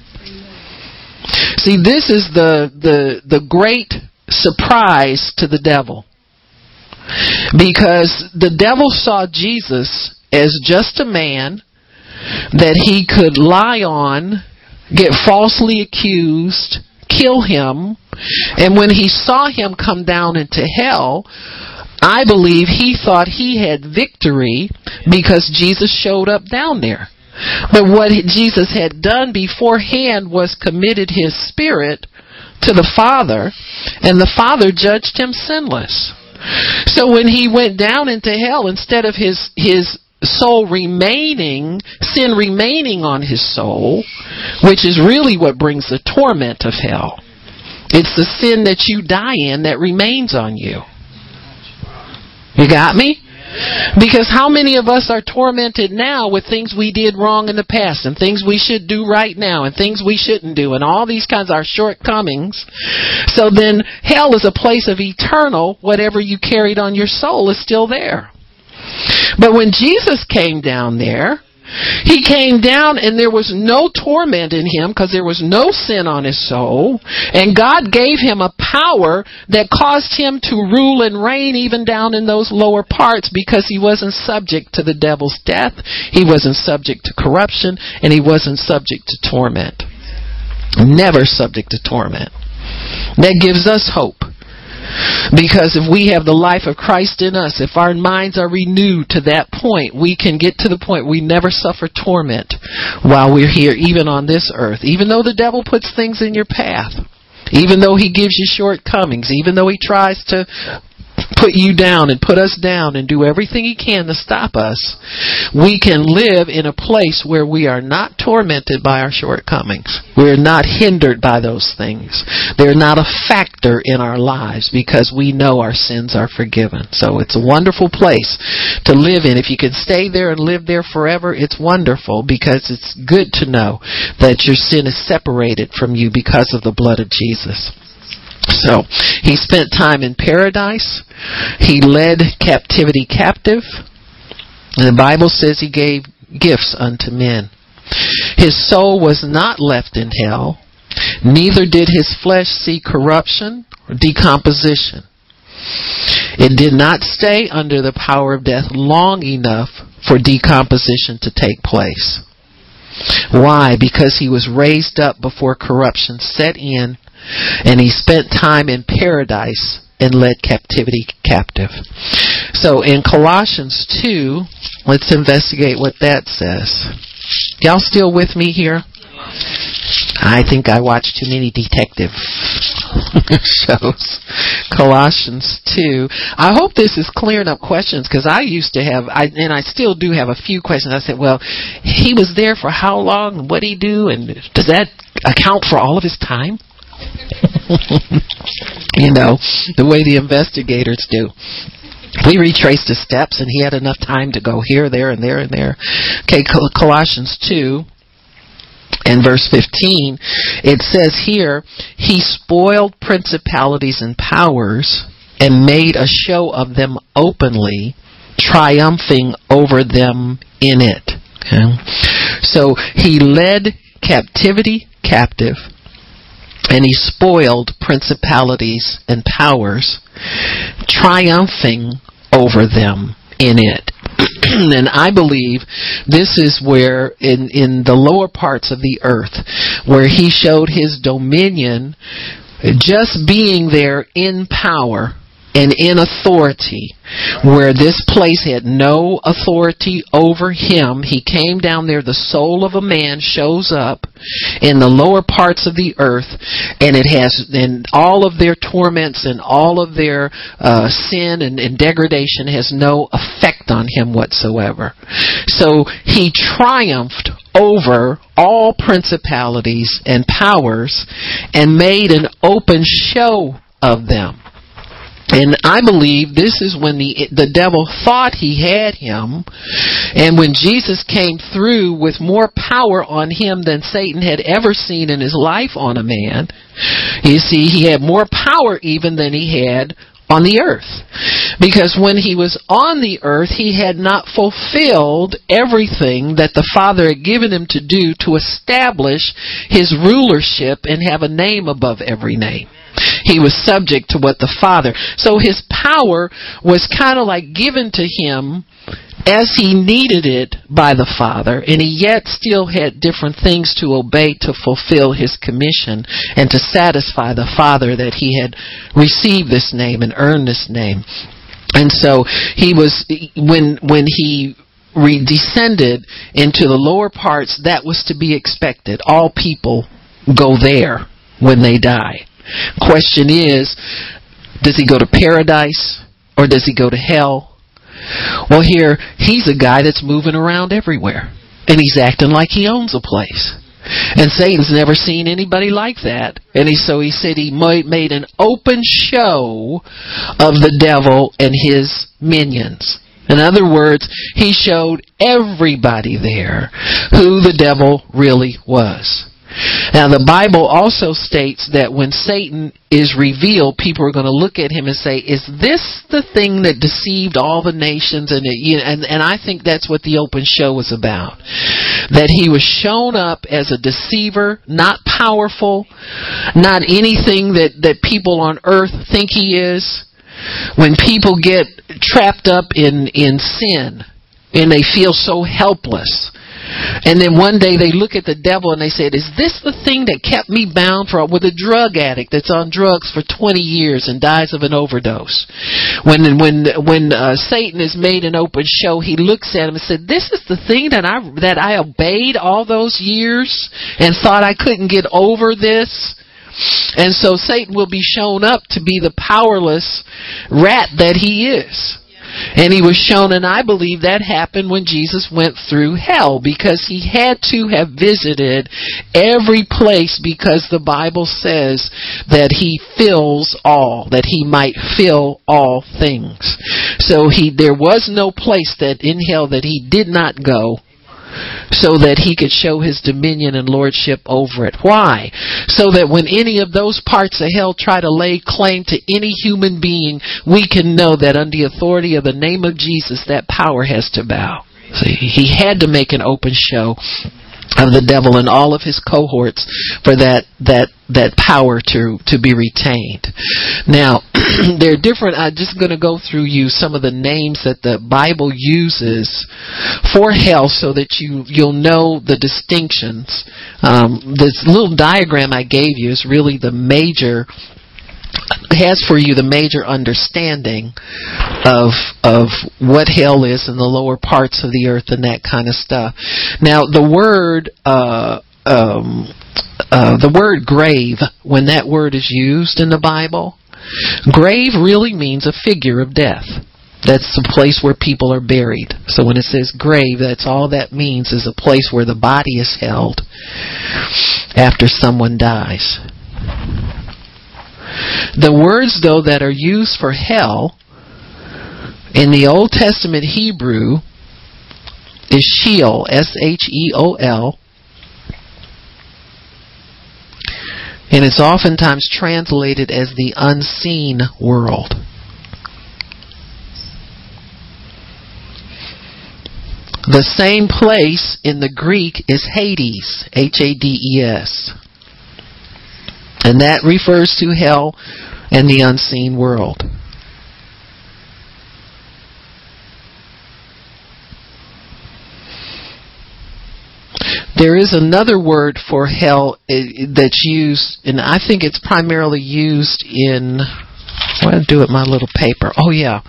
See, this is the, the, the great surprise to the devil. Because the devil saw Jesus as just a man that he could lie on, get falsely accused, kill him, and when he saw him come down into hell, I believe he thought he had victory because Jesus showed up down there. But what Jesus had done beforehand was committed his spirit to the Father, and the Father judged him sinless. So when he went down into hell, instead of his, his soul remaining, sin remaining on his soul, which is really what brings the torment of hell. It's the sin that you die in that remains on you. You got me? Because how many of us are tormented now with things we did wrong in the past and things we should do right now and things we shouldn't do and all these kinds of shortcomings. So then hell is a place of eternal, whatever you carried on your soul is still there. But when Jesus came down there, he came down and there was no torment in him because there was no sin on his soul. And God gave him a power that caused him to rule and reign even down in those lower parts because he wasn't subject to the devil's death. He wasn't subject to corruption and he wasn't subject to torment. Never subject to torment. That gives us hope. Because if we have the life of Christ in us, if our minds are renewed to that point, we can get to the point we never suffer torment while we're here, even on this earth. Even though the devil puts things in your path, even though he gives you shortcomings, even though he tries to put you down and put us down and do everything he can to stop us, we can live in a place where we are not tormented by our shortcomings. We're not hindered by those things. They're not a factor in our lives because we know our sins are forgiven. So it's a wonderful place to live in. If you can stay there and live there forever, it's wonderful because it's good to know that your sin is separated from you because of the blood of Jesus. So he spent time in paradise. He led captivity captive. And the Bible says he gave gifts unto men. His soul was not left in hell, neither did his flesh see corruption or decomposition. It did not stay under the power of death long enough for decomposition to take place. Why? Because he was raised up before corruption set in and he spent time in paradise and led captivity captive. So in Colossians 2, let's investigate what that says. Y'all still with me here? I think I watch too many detective [LAUGHS] shows. Colossians 2. I hope this is clearing up questions because I used to have, I, and I still do have a few questions. I said, well, he was there for how long? What did he do? And does that account for all of his time? [LAUGHS] you know, the way the investigators do. We retraced his steps, and he had enough time to go here, there, and there, and there. Okay, Colossians 2 and verse 15, it says here, He spoiled principalities and powers and made a show of them openly, triumphing over them in it. Okay? So he led captivity captive and he spoiled principalities and powers, triumphing over them in it. [CLEARS THROAT] and I believe this is where, in, in the lower parts of the earth, where he showed his dominion, just being there in power and in authority where this place had no authority over him. He came down there, the soul of a man shows up in the lower parts of the earth, and it has, and all of their torments and all of their uh, sin and, and degradation has no effect on him whatsoever. So he triumphed over all principalities and powers and made an open show of them. And I believe this is when the the devil thought he had him, and when Jesus came through with more power on him than Satan had ever seen in his life on a man. You see, he had more power even than he had on the earth. Because when he was on the earth, he had not fulfilled everything that the Father had given him to do to establish his rulership and have a name above every name. He was subject to what the Father. So his power was kind of like given to him as he needed it by the Father, and he yet still had different things to obey to fulfill his commission and to satisfy the Father that he had received this name and earned this name. And so he was when when he descended into the lower parts, that was to be expected. All people go there when they die. Question is, does he go to paradise or does he go to hell? Well, here, he's a guy that's moving around everywhere. And he's acting like he owns a place. And Satan's never seen anybody like that. And he, so he said he made an open show of the devil and his minions. In other words, he showed everybody there who the devil really was. Now, the Bible also states that when Satan is revealed, people are going to look at him and say, "Is this the thing that deceived all the nations?" And it, and and I think that's what the open show was about. That he was shown up as a deceiver, not powerful, not anything that that people on earth think he is. When people get trapped up in in sin and they feel so helpless and then one day they look at the devil and they said, "Is this the thing that kept me bound for with a drug addict that's on drugs for 20 years and dies of an overdose?" When when when uh, Satan is made an open show, he looks at him and said, "This is the thing that I that I obeyed all those years and thought I couldn't get over this." And so Satan will be shown up to be the powerless rat that he is. And he was shown, and I believe that happened when Jesus went through hell because he had to have visited every place because the Bible says that he fills all, that he might fill all things. So he, there was no place that in hell that he did not go so that he could show his dominion and lordship over it. Why? So that when any of those parts of hell try to lay claim to any human being, we can know that under the authority of the name of Jesus, that power has to bow. See, he had to make an open show of the devil and all of his cohorts for that that that power to to be retained. Now, [CLEARS THROAT] there are different. I'm just going to go through you some of the names that the Bible uses for hell, so that you you'll know the distinctions. Um, this little diagram I gave you is really the major has for you the major understanding of of what hell is and the lower parts of the earth and that kind of stuff. Now, the word uh, um, uh, the word grave, when that word is used in the Bible, grave really means a figure of death. That's the place where people are buried. So when it says grave, that's all that means is a place where the body is held after someone dies. The words, though, that are used for hell in the Old Testament Hebrew is Sheol, S H E O L. And it's oftentimes translated as the unseen world. The same place in the Greek is Hades, H A D E S. And that refers to hell and the unseen world. There is another word for hell eh, that's used, and I think it's primarily used in. What I do with my little paper? Oh yeah,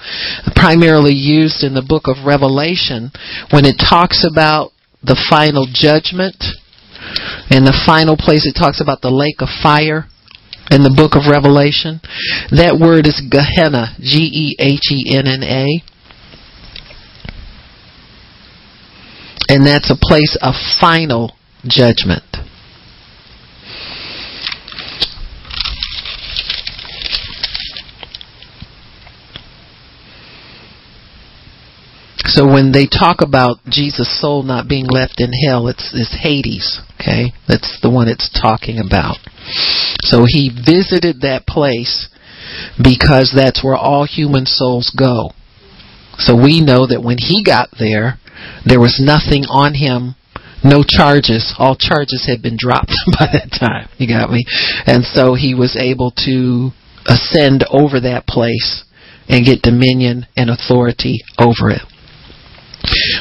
primarily used in the book of Revelation when it talks about the final judgment and the final place it talks about the lake of fire in the book of Revelation. That word is Gehenna, G E H E N N A. And that's a place of final judgment. So when they talk about Jesus' soul not being left in hell, it's, it's Hades. Okay, that's the one it's talking about. So he visited that place because that's where all human souls go. So we know that when he got there, there was nothing on him, no charges. All charges had been dropped [LAUGHS] by that time. You got me? And so he was able to ascend over that place and get dominion and authority over it.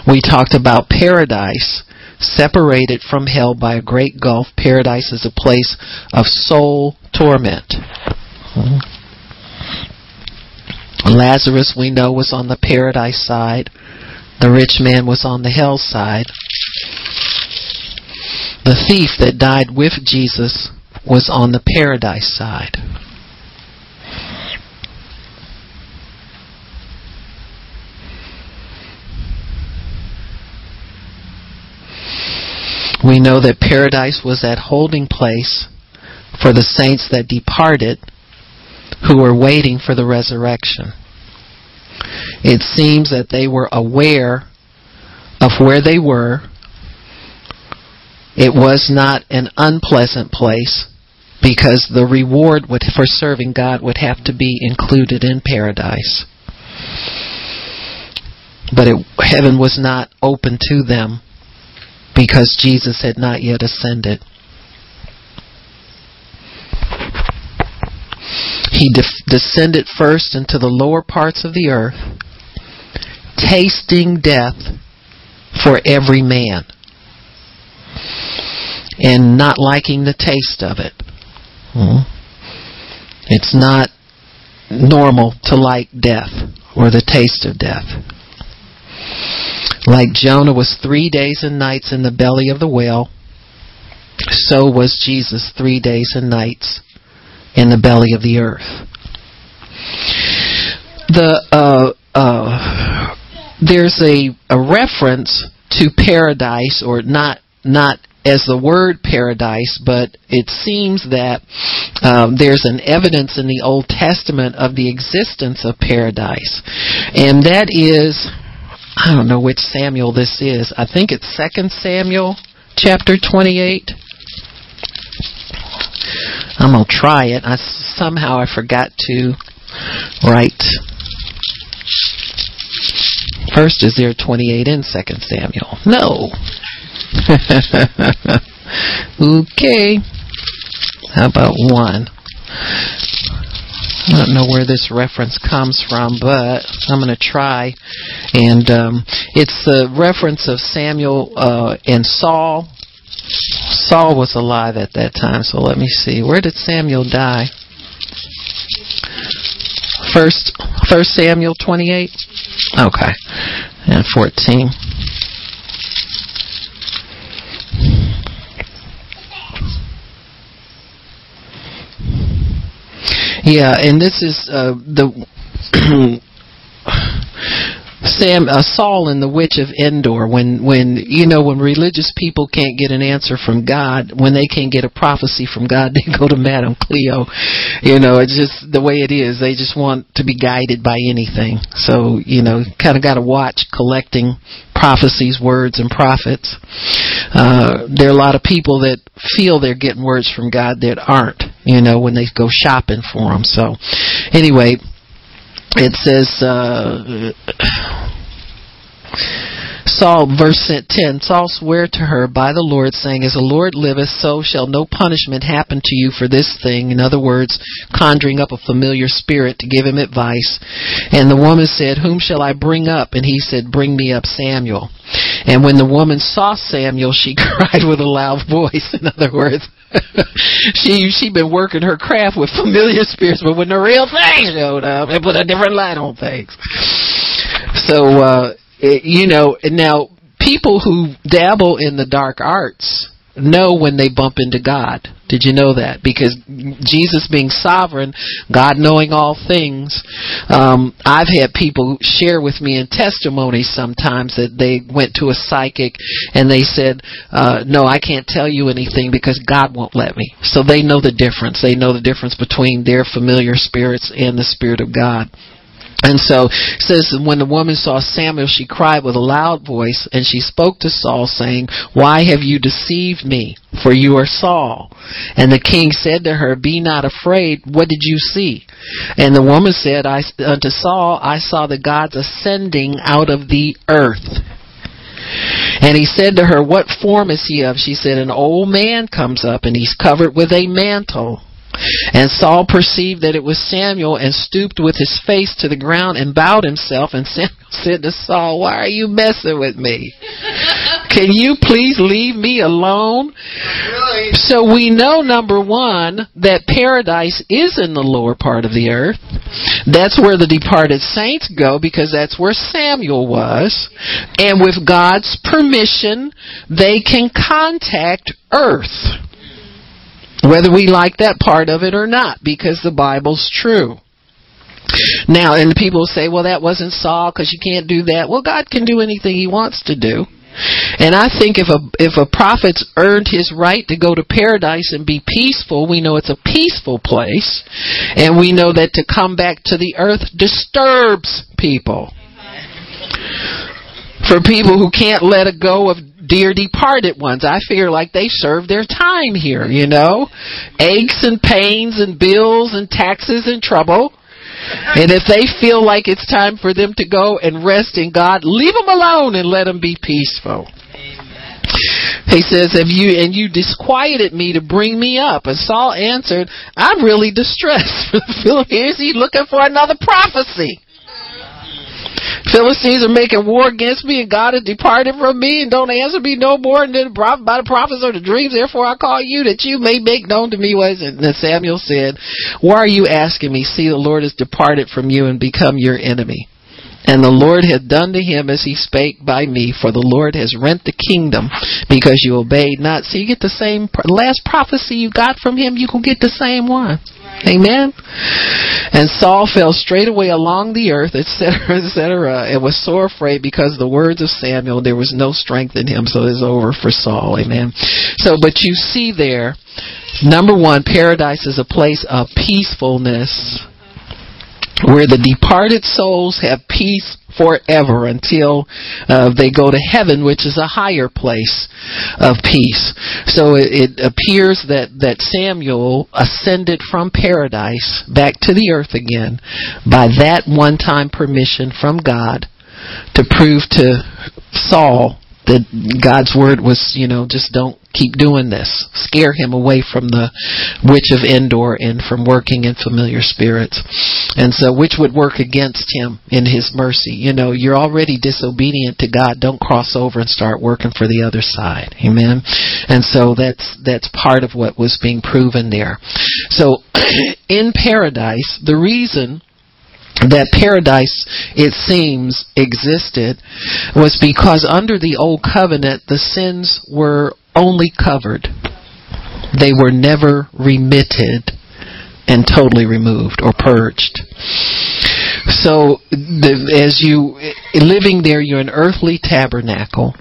We talked about paradise separated from hell by a great gulf. Paradise is a place of soul torment. Lazarus, we know, was on the paradise side. The rich man was on the hell side. The thief that died with Jesus was on the paradise side. We know that paradise was that holding place for the saints that departed who were waiting for the resurrection. It seems that they were aware of where they were. It was not an unpleasant place because the reward would, for serving God would have to be included in paradise. But it, heaven was not open to them because Jesus had not yet ascended. He de- descended first into the lower parts of the earth, tasting death for every man, and not liking the taste of it. Hmm. It's not normal to like death or the taste of death. Like Jonah was three days and nights in the belly of the whale, so was Jesus three days and nights in the belly of the earth. The uh, uh, there's a, a reference to paradise, or not not as the word paradise, but it seems that um, there's an evidence in the Old Testament of the existence of paradise, and that is I don't know which Samuel this is. I think it's Second Samuel chapter 28. I'm gonna try it. I somehow I forgot to write. First, is there 28 in Second Samuel? No. [LAUGHS] okay. How about one? I don't know where this reference comes from, but I'm going to try. And um, it's the reference of Samuel uh, and Saul. Saul was alive at that time, so let me see. Where did Samuel die? First, First Samuel 28. Okay, and 14. Yeah, and this is uh, the [CLEARS THROAT] [CLEARS THROAT] Sam uh, Saul and the witch of Endor when when you know when religious people can't get an answer from God when they can't get a prophecy from God [LAUGHS] they go to Madame Cleo. You know it's just the way it is. They just want to be guided by anything. So you know kind of got to watch collecting prophecies words and prophets. Uh there are a lot of people that feel they're getting words from God that aren't you know when they go shopping for them so anyway it says uh, Saul, verse 10, Saul sware to her by the Lord, saying, As the Lord liveth, so shall no punishment happen to you for this thing. In other words, conjuring up a familiar spirit to give him advice. And the woman said, Whom shall I bring up? And he said, Bring me up Samuel. And when the woman saw Samuel, she [LAUGHS] cried with a loud voice. In other words, [LAUGHS] she she been working her craft with familiar spirits, but when the real thing showed up, it put a different light on things. So uh it, you know, now people who dabble in the dark arts know when they bump into God. Did you know that? Because Jesus being sovereign, God knowing all things, um, I've had people share with me in testimonies sometimes that they went to a psychic and they said, uh, no, I can't tell you anything because God won't let me. So they know the difference. They know the difference between their familiar spirits and the Spirit of God. And so says when the woman saw Samuel, she cried with a loud voice, and she spoke to Saul, saying, Why have you deceived me? For you are Saul. And the king said to her, Be not afraid. What did you see? And the woman said I, unto Saul, I saw the gods ascending out of the earth. And he said to her, What form is he of? She said, An old man comes up, and he's covered with a mantle. And Saul perceived that it was Samuel and stooped with his face to the ground and bowed himself. And Samuel [LAUGHS] said to Saul, Why are you messing with me? Can you please leave me alone? Really? So we know, number one, that paradise is in the lower part of the earth. That's where the departed saints go because that's where Samuel was. And with God's permission, they can contact earth whether we like that part of it or not, because the Bible's true. Now, and people say, well, that wasn't Saul because you can't do that. Well, God can do anything He wants to do. And I think if a if a prophet's earned his right to go to paradise and be peaceful, we know it's a peaceful place, and we know that to come back to the earth disturbs people. For people who can't let it go of dear departed ones. I feel like they served their time here, you know? Aches and pains and bills and taxes and trouble. And if they feel like it's time for them to go and rest in God, leave them alone and let them be peaceful. He says, "Have you and you disquieted me to bring me up?" And Saul answered, "I'm really distressed. [LAUGHS] Here's he looking for another prophecy." Philistines are making war against me, and God has departed from me, and don't answer me no more than by the prophets or the dreams. Therefore, I call you that you may make known to me what is. And Samuel said, "Why are you asking me? See, the Lord has departed from you and become your enemy." And the Lord hath done to him as he spake by me, for the Lord has rent the kingdom because you obeyed not. So you get the same last prophecy you got from him, you can get the same one. Amen. And Saul fell straightway along the earth, etc., etc., and was sore afraid because the words of Samuel. There was no strength in him, so it's over for Saul. Amen. So, but you see there, number one, paradise is a place of peacefulness where the departed souls have peace forever until uh, they go to heaven, which is a higher place of peace. So it, it appears that, that Samuel ascended from paradise back to the earth again by that one time permission from God to prove to Saul that God's word was, you know, just don't keep doing this. Scare him away from the witch of Endor and from working in familiar spirits. And so, which would work against him in his mercy? You know, you're already disobedient to God. Don't cross over and start working for the other side. Amen. And so that's that's part of what was being proven there. So, [CLEARS THROAT] in paradise, the reason that paradise, it seems, existed was because under the old covenant, the sins were only covered. They were never remitted and totally removed or purged. So, the, as you living there, you're an earthly tabernacle,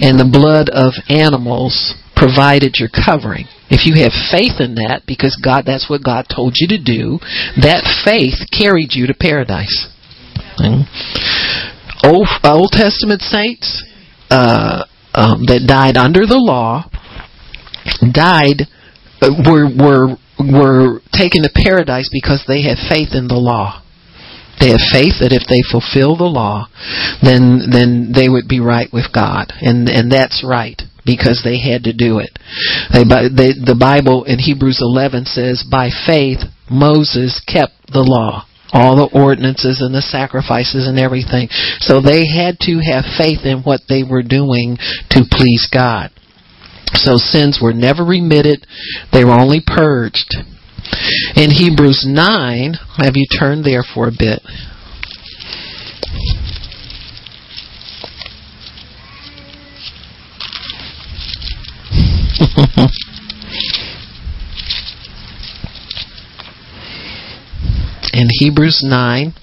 and the blood of animals provided your covering. If you have faith in that, because God, that's what God told you to do, that faith carried you to paradise. Old, Old Testament saints, uh, um, that died under the law died uh, were were were taken to paradise because they had faith in the law. They have faith that if they fulfill the law, then then they would be right with God, and and that's right because they had to do it. They, they, the Bible in Hebrews 11 says, "By faith Moses kept the law." all the ordinances and the sacrifices and everything. So they had to have faith in what they were doing to please God. So sins were never remitted, they were only purged. In Hebrews 9, have you turned there for a bit? In Hebrews 9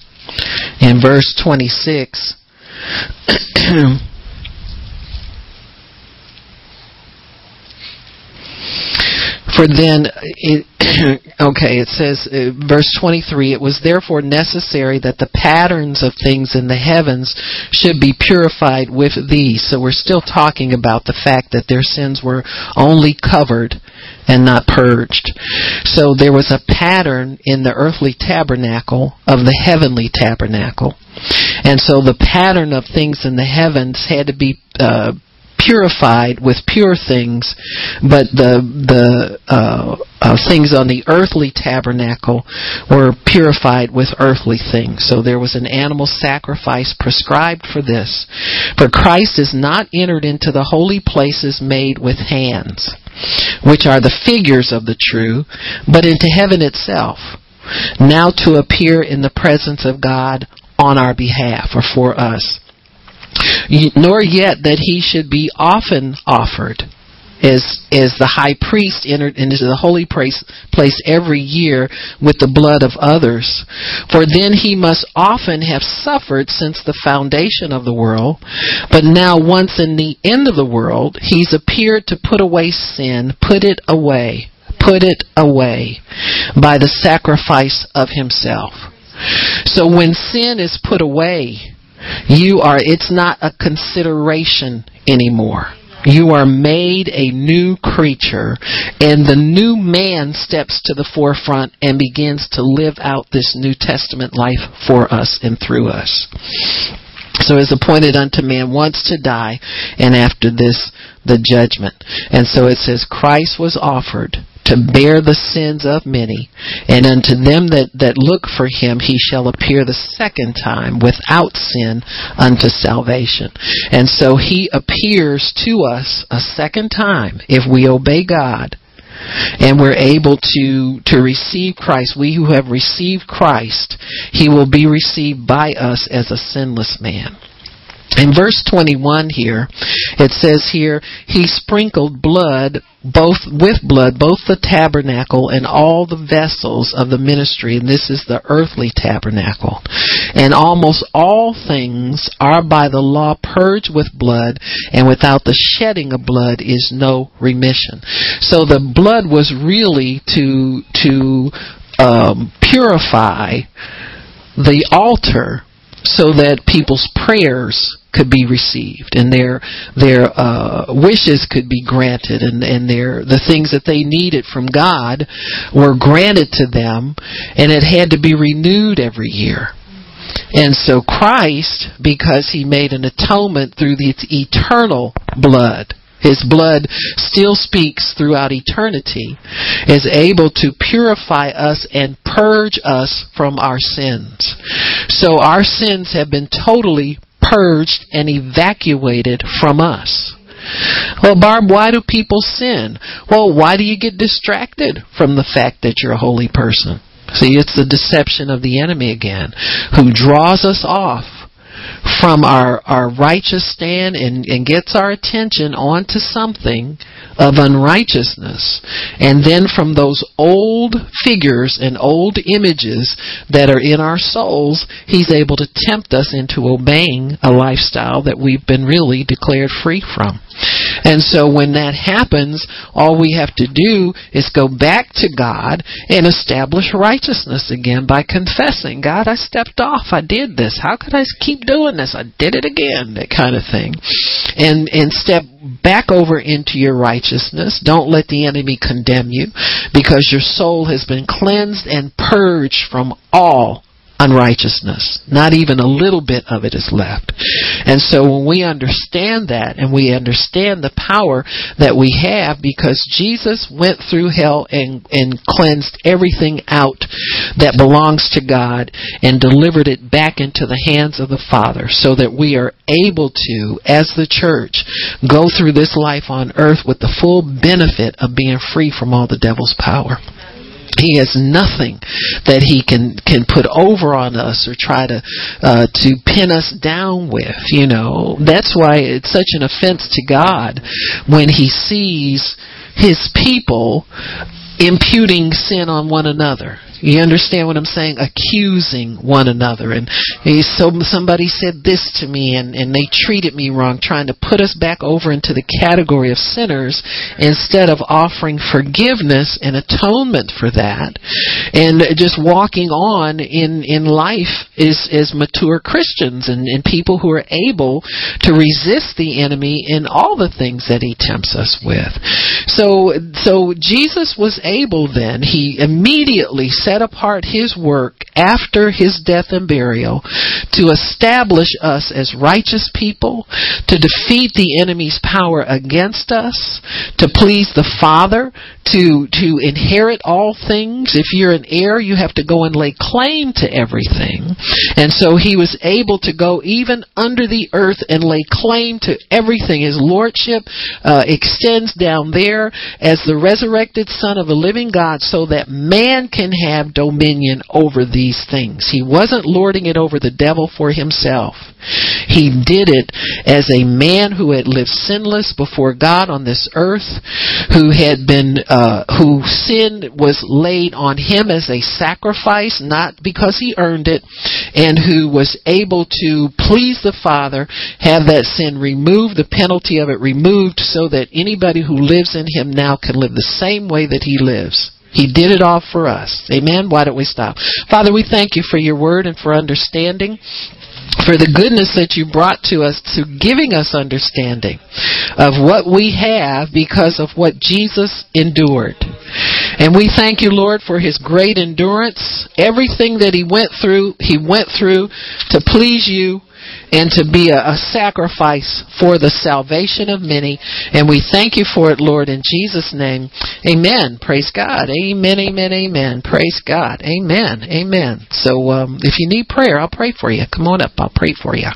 in verse 26 [CLEARS THROAT] For then, it, [CLEARS THROAT] okay, it says, uh, verse 23, it was therefore necessary that the patterns of things in the heavens should be purified with these. So we're still talking about the fact that their sins were only covered and not purged. So there was a pattern in the earthly tabernacle of the heavenly tabernacle. And so the pattern of things in the heavens had to be uh, purified with pure things, but the the uh, uh, things on the earthly tabernacle were purified with earthly things. So there was an animal sacrifice prescribed for this. For Christ is not entered into the holy places made with hands, which are the figures of the true, but into heaven itself, now to appear in the presence of God on our behalf or for us. Nor yet that he should be often offered as as the high priest entered into the holy place, place every year with the blood of others. For then he must often have suffered since the foundation of the world. But now once in the end of the world, he's appeared to put away sin, put it away, put it away by the sacrifice of himself. So when sin is put away, you are, it's not a consideration anymore. You are made a new creature, and the new man steps to the forefront and begins to live out this New Testament life for us and through us. So it is appointed unto man once to die, and after this the judgment. And so it says Christ was offered to bear the sins of many, and unto them that, that look for him he shall appear the second time without sin unto salvation. And so he appears to us a second time if we obey God and we're able to to receive Christ, we who have received Christ, he will be received by us as a sinless man. In verse 21 here, it says here, He sprinkled blood, both with blood, both the tabernacle and all the vessels of the ministry, and this is the earthly tabernacle. And almost all things are by the law purged with blood, and without the shedding of blood is no remission. So the blood was really to, to, um, purify the altar so that people's prayers could be received and their their uh, wishes could be granted and and their the things that they needed from God were granted to them and it had to be renewed every year. And so Christ, because he made an atonement through the eternal blood, his blood still speaks throughout eternity, is able to purify us and purge us from our sins. So our sins have been totally purged and evacuated from us. Well, Barb, why do people sin? Well, why do you get distracted from the fact that you're a holy person? See, it's the deception of the enemy again, who draws us off from our, our righteous stand and, and gets our attention onto something of unrighteousness. And then from those old figures and old images that are in our souls, he's able to tempt us into obeying a lifestyle that we've been really declared free from. And so when that happens, all we have to do is go back to God and establish righteousness again by confessing, God, I stepped off. I did this. How could I keep doing this? I did it again. That kind of thing. And, and step back over into your righteousness. Don't let the enemy condemn you because your soul has been cleansed and purged from all unrighteousness. Not even a little bit of it is left. And so when we understand that and we understand the power that we have because Jesus went through hell and, and cleansed everything out that belongs to God and delivered it back into the hands of the Father so that we are able to, as the church, go through this life on earth with the full benefit of being free from all the devil's power. He has nothing that he can can put over on us or try to uh, to pin us down with. You know that's why it's such an offense to God when He sees His people imputing sin on one another. You understand what I'm saying? Accusing one another. And eh, so somebody said this to me and, and they treated me wrong, trying to put us back over into the category of sinners instead of offering forgiveness and atonement for that. And just walking on in, in life is, as mature Christians and, and people who are able to resist the enemy in all the things that he tempts us with. So, so Jesus was able then, he immediately said set apart his work after his death and burial to establish us as righteous people, to defeat the enemy's power against us, to please the Father, to, to inherit all things. If you're an heir, you have to go and lay claim to everything. And so he was able to go even under the earth and lay claim to everything. His lordship uh, extends down there as the resurrected Son of a living God so that man can have dominion over these things. He wasn't lording it over the devil for himself. He did it as a man who had lived sinless before God on this earth, who had been uh, who sin was laid on him as a sacrifice, not because he earned it, and who was able to please the Father, have that sin removed, the penalty of it removed, so that anybody who lives in him now can live the same way that he lives. He did it all for us. Amen. Why don't we stop? Father, we thank you for your word and for understanding for the goodness that you brought to us to giving us understanding of what we have because of what Jesus endured. And we thank you, Lord, for his great endurance. Everything that he went through, he went through to please you and to be a, a, sacrifice for the salvation of many. And we thank you for it, Lord, in Jesus' name. Amen. Praise God. Amen, amen, amen. Praise God. Amen, amen. So um, if you need prayer, I'll pray for you. Come on up. I'll pray for you.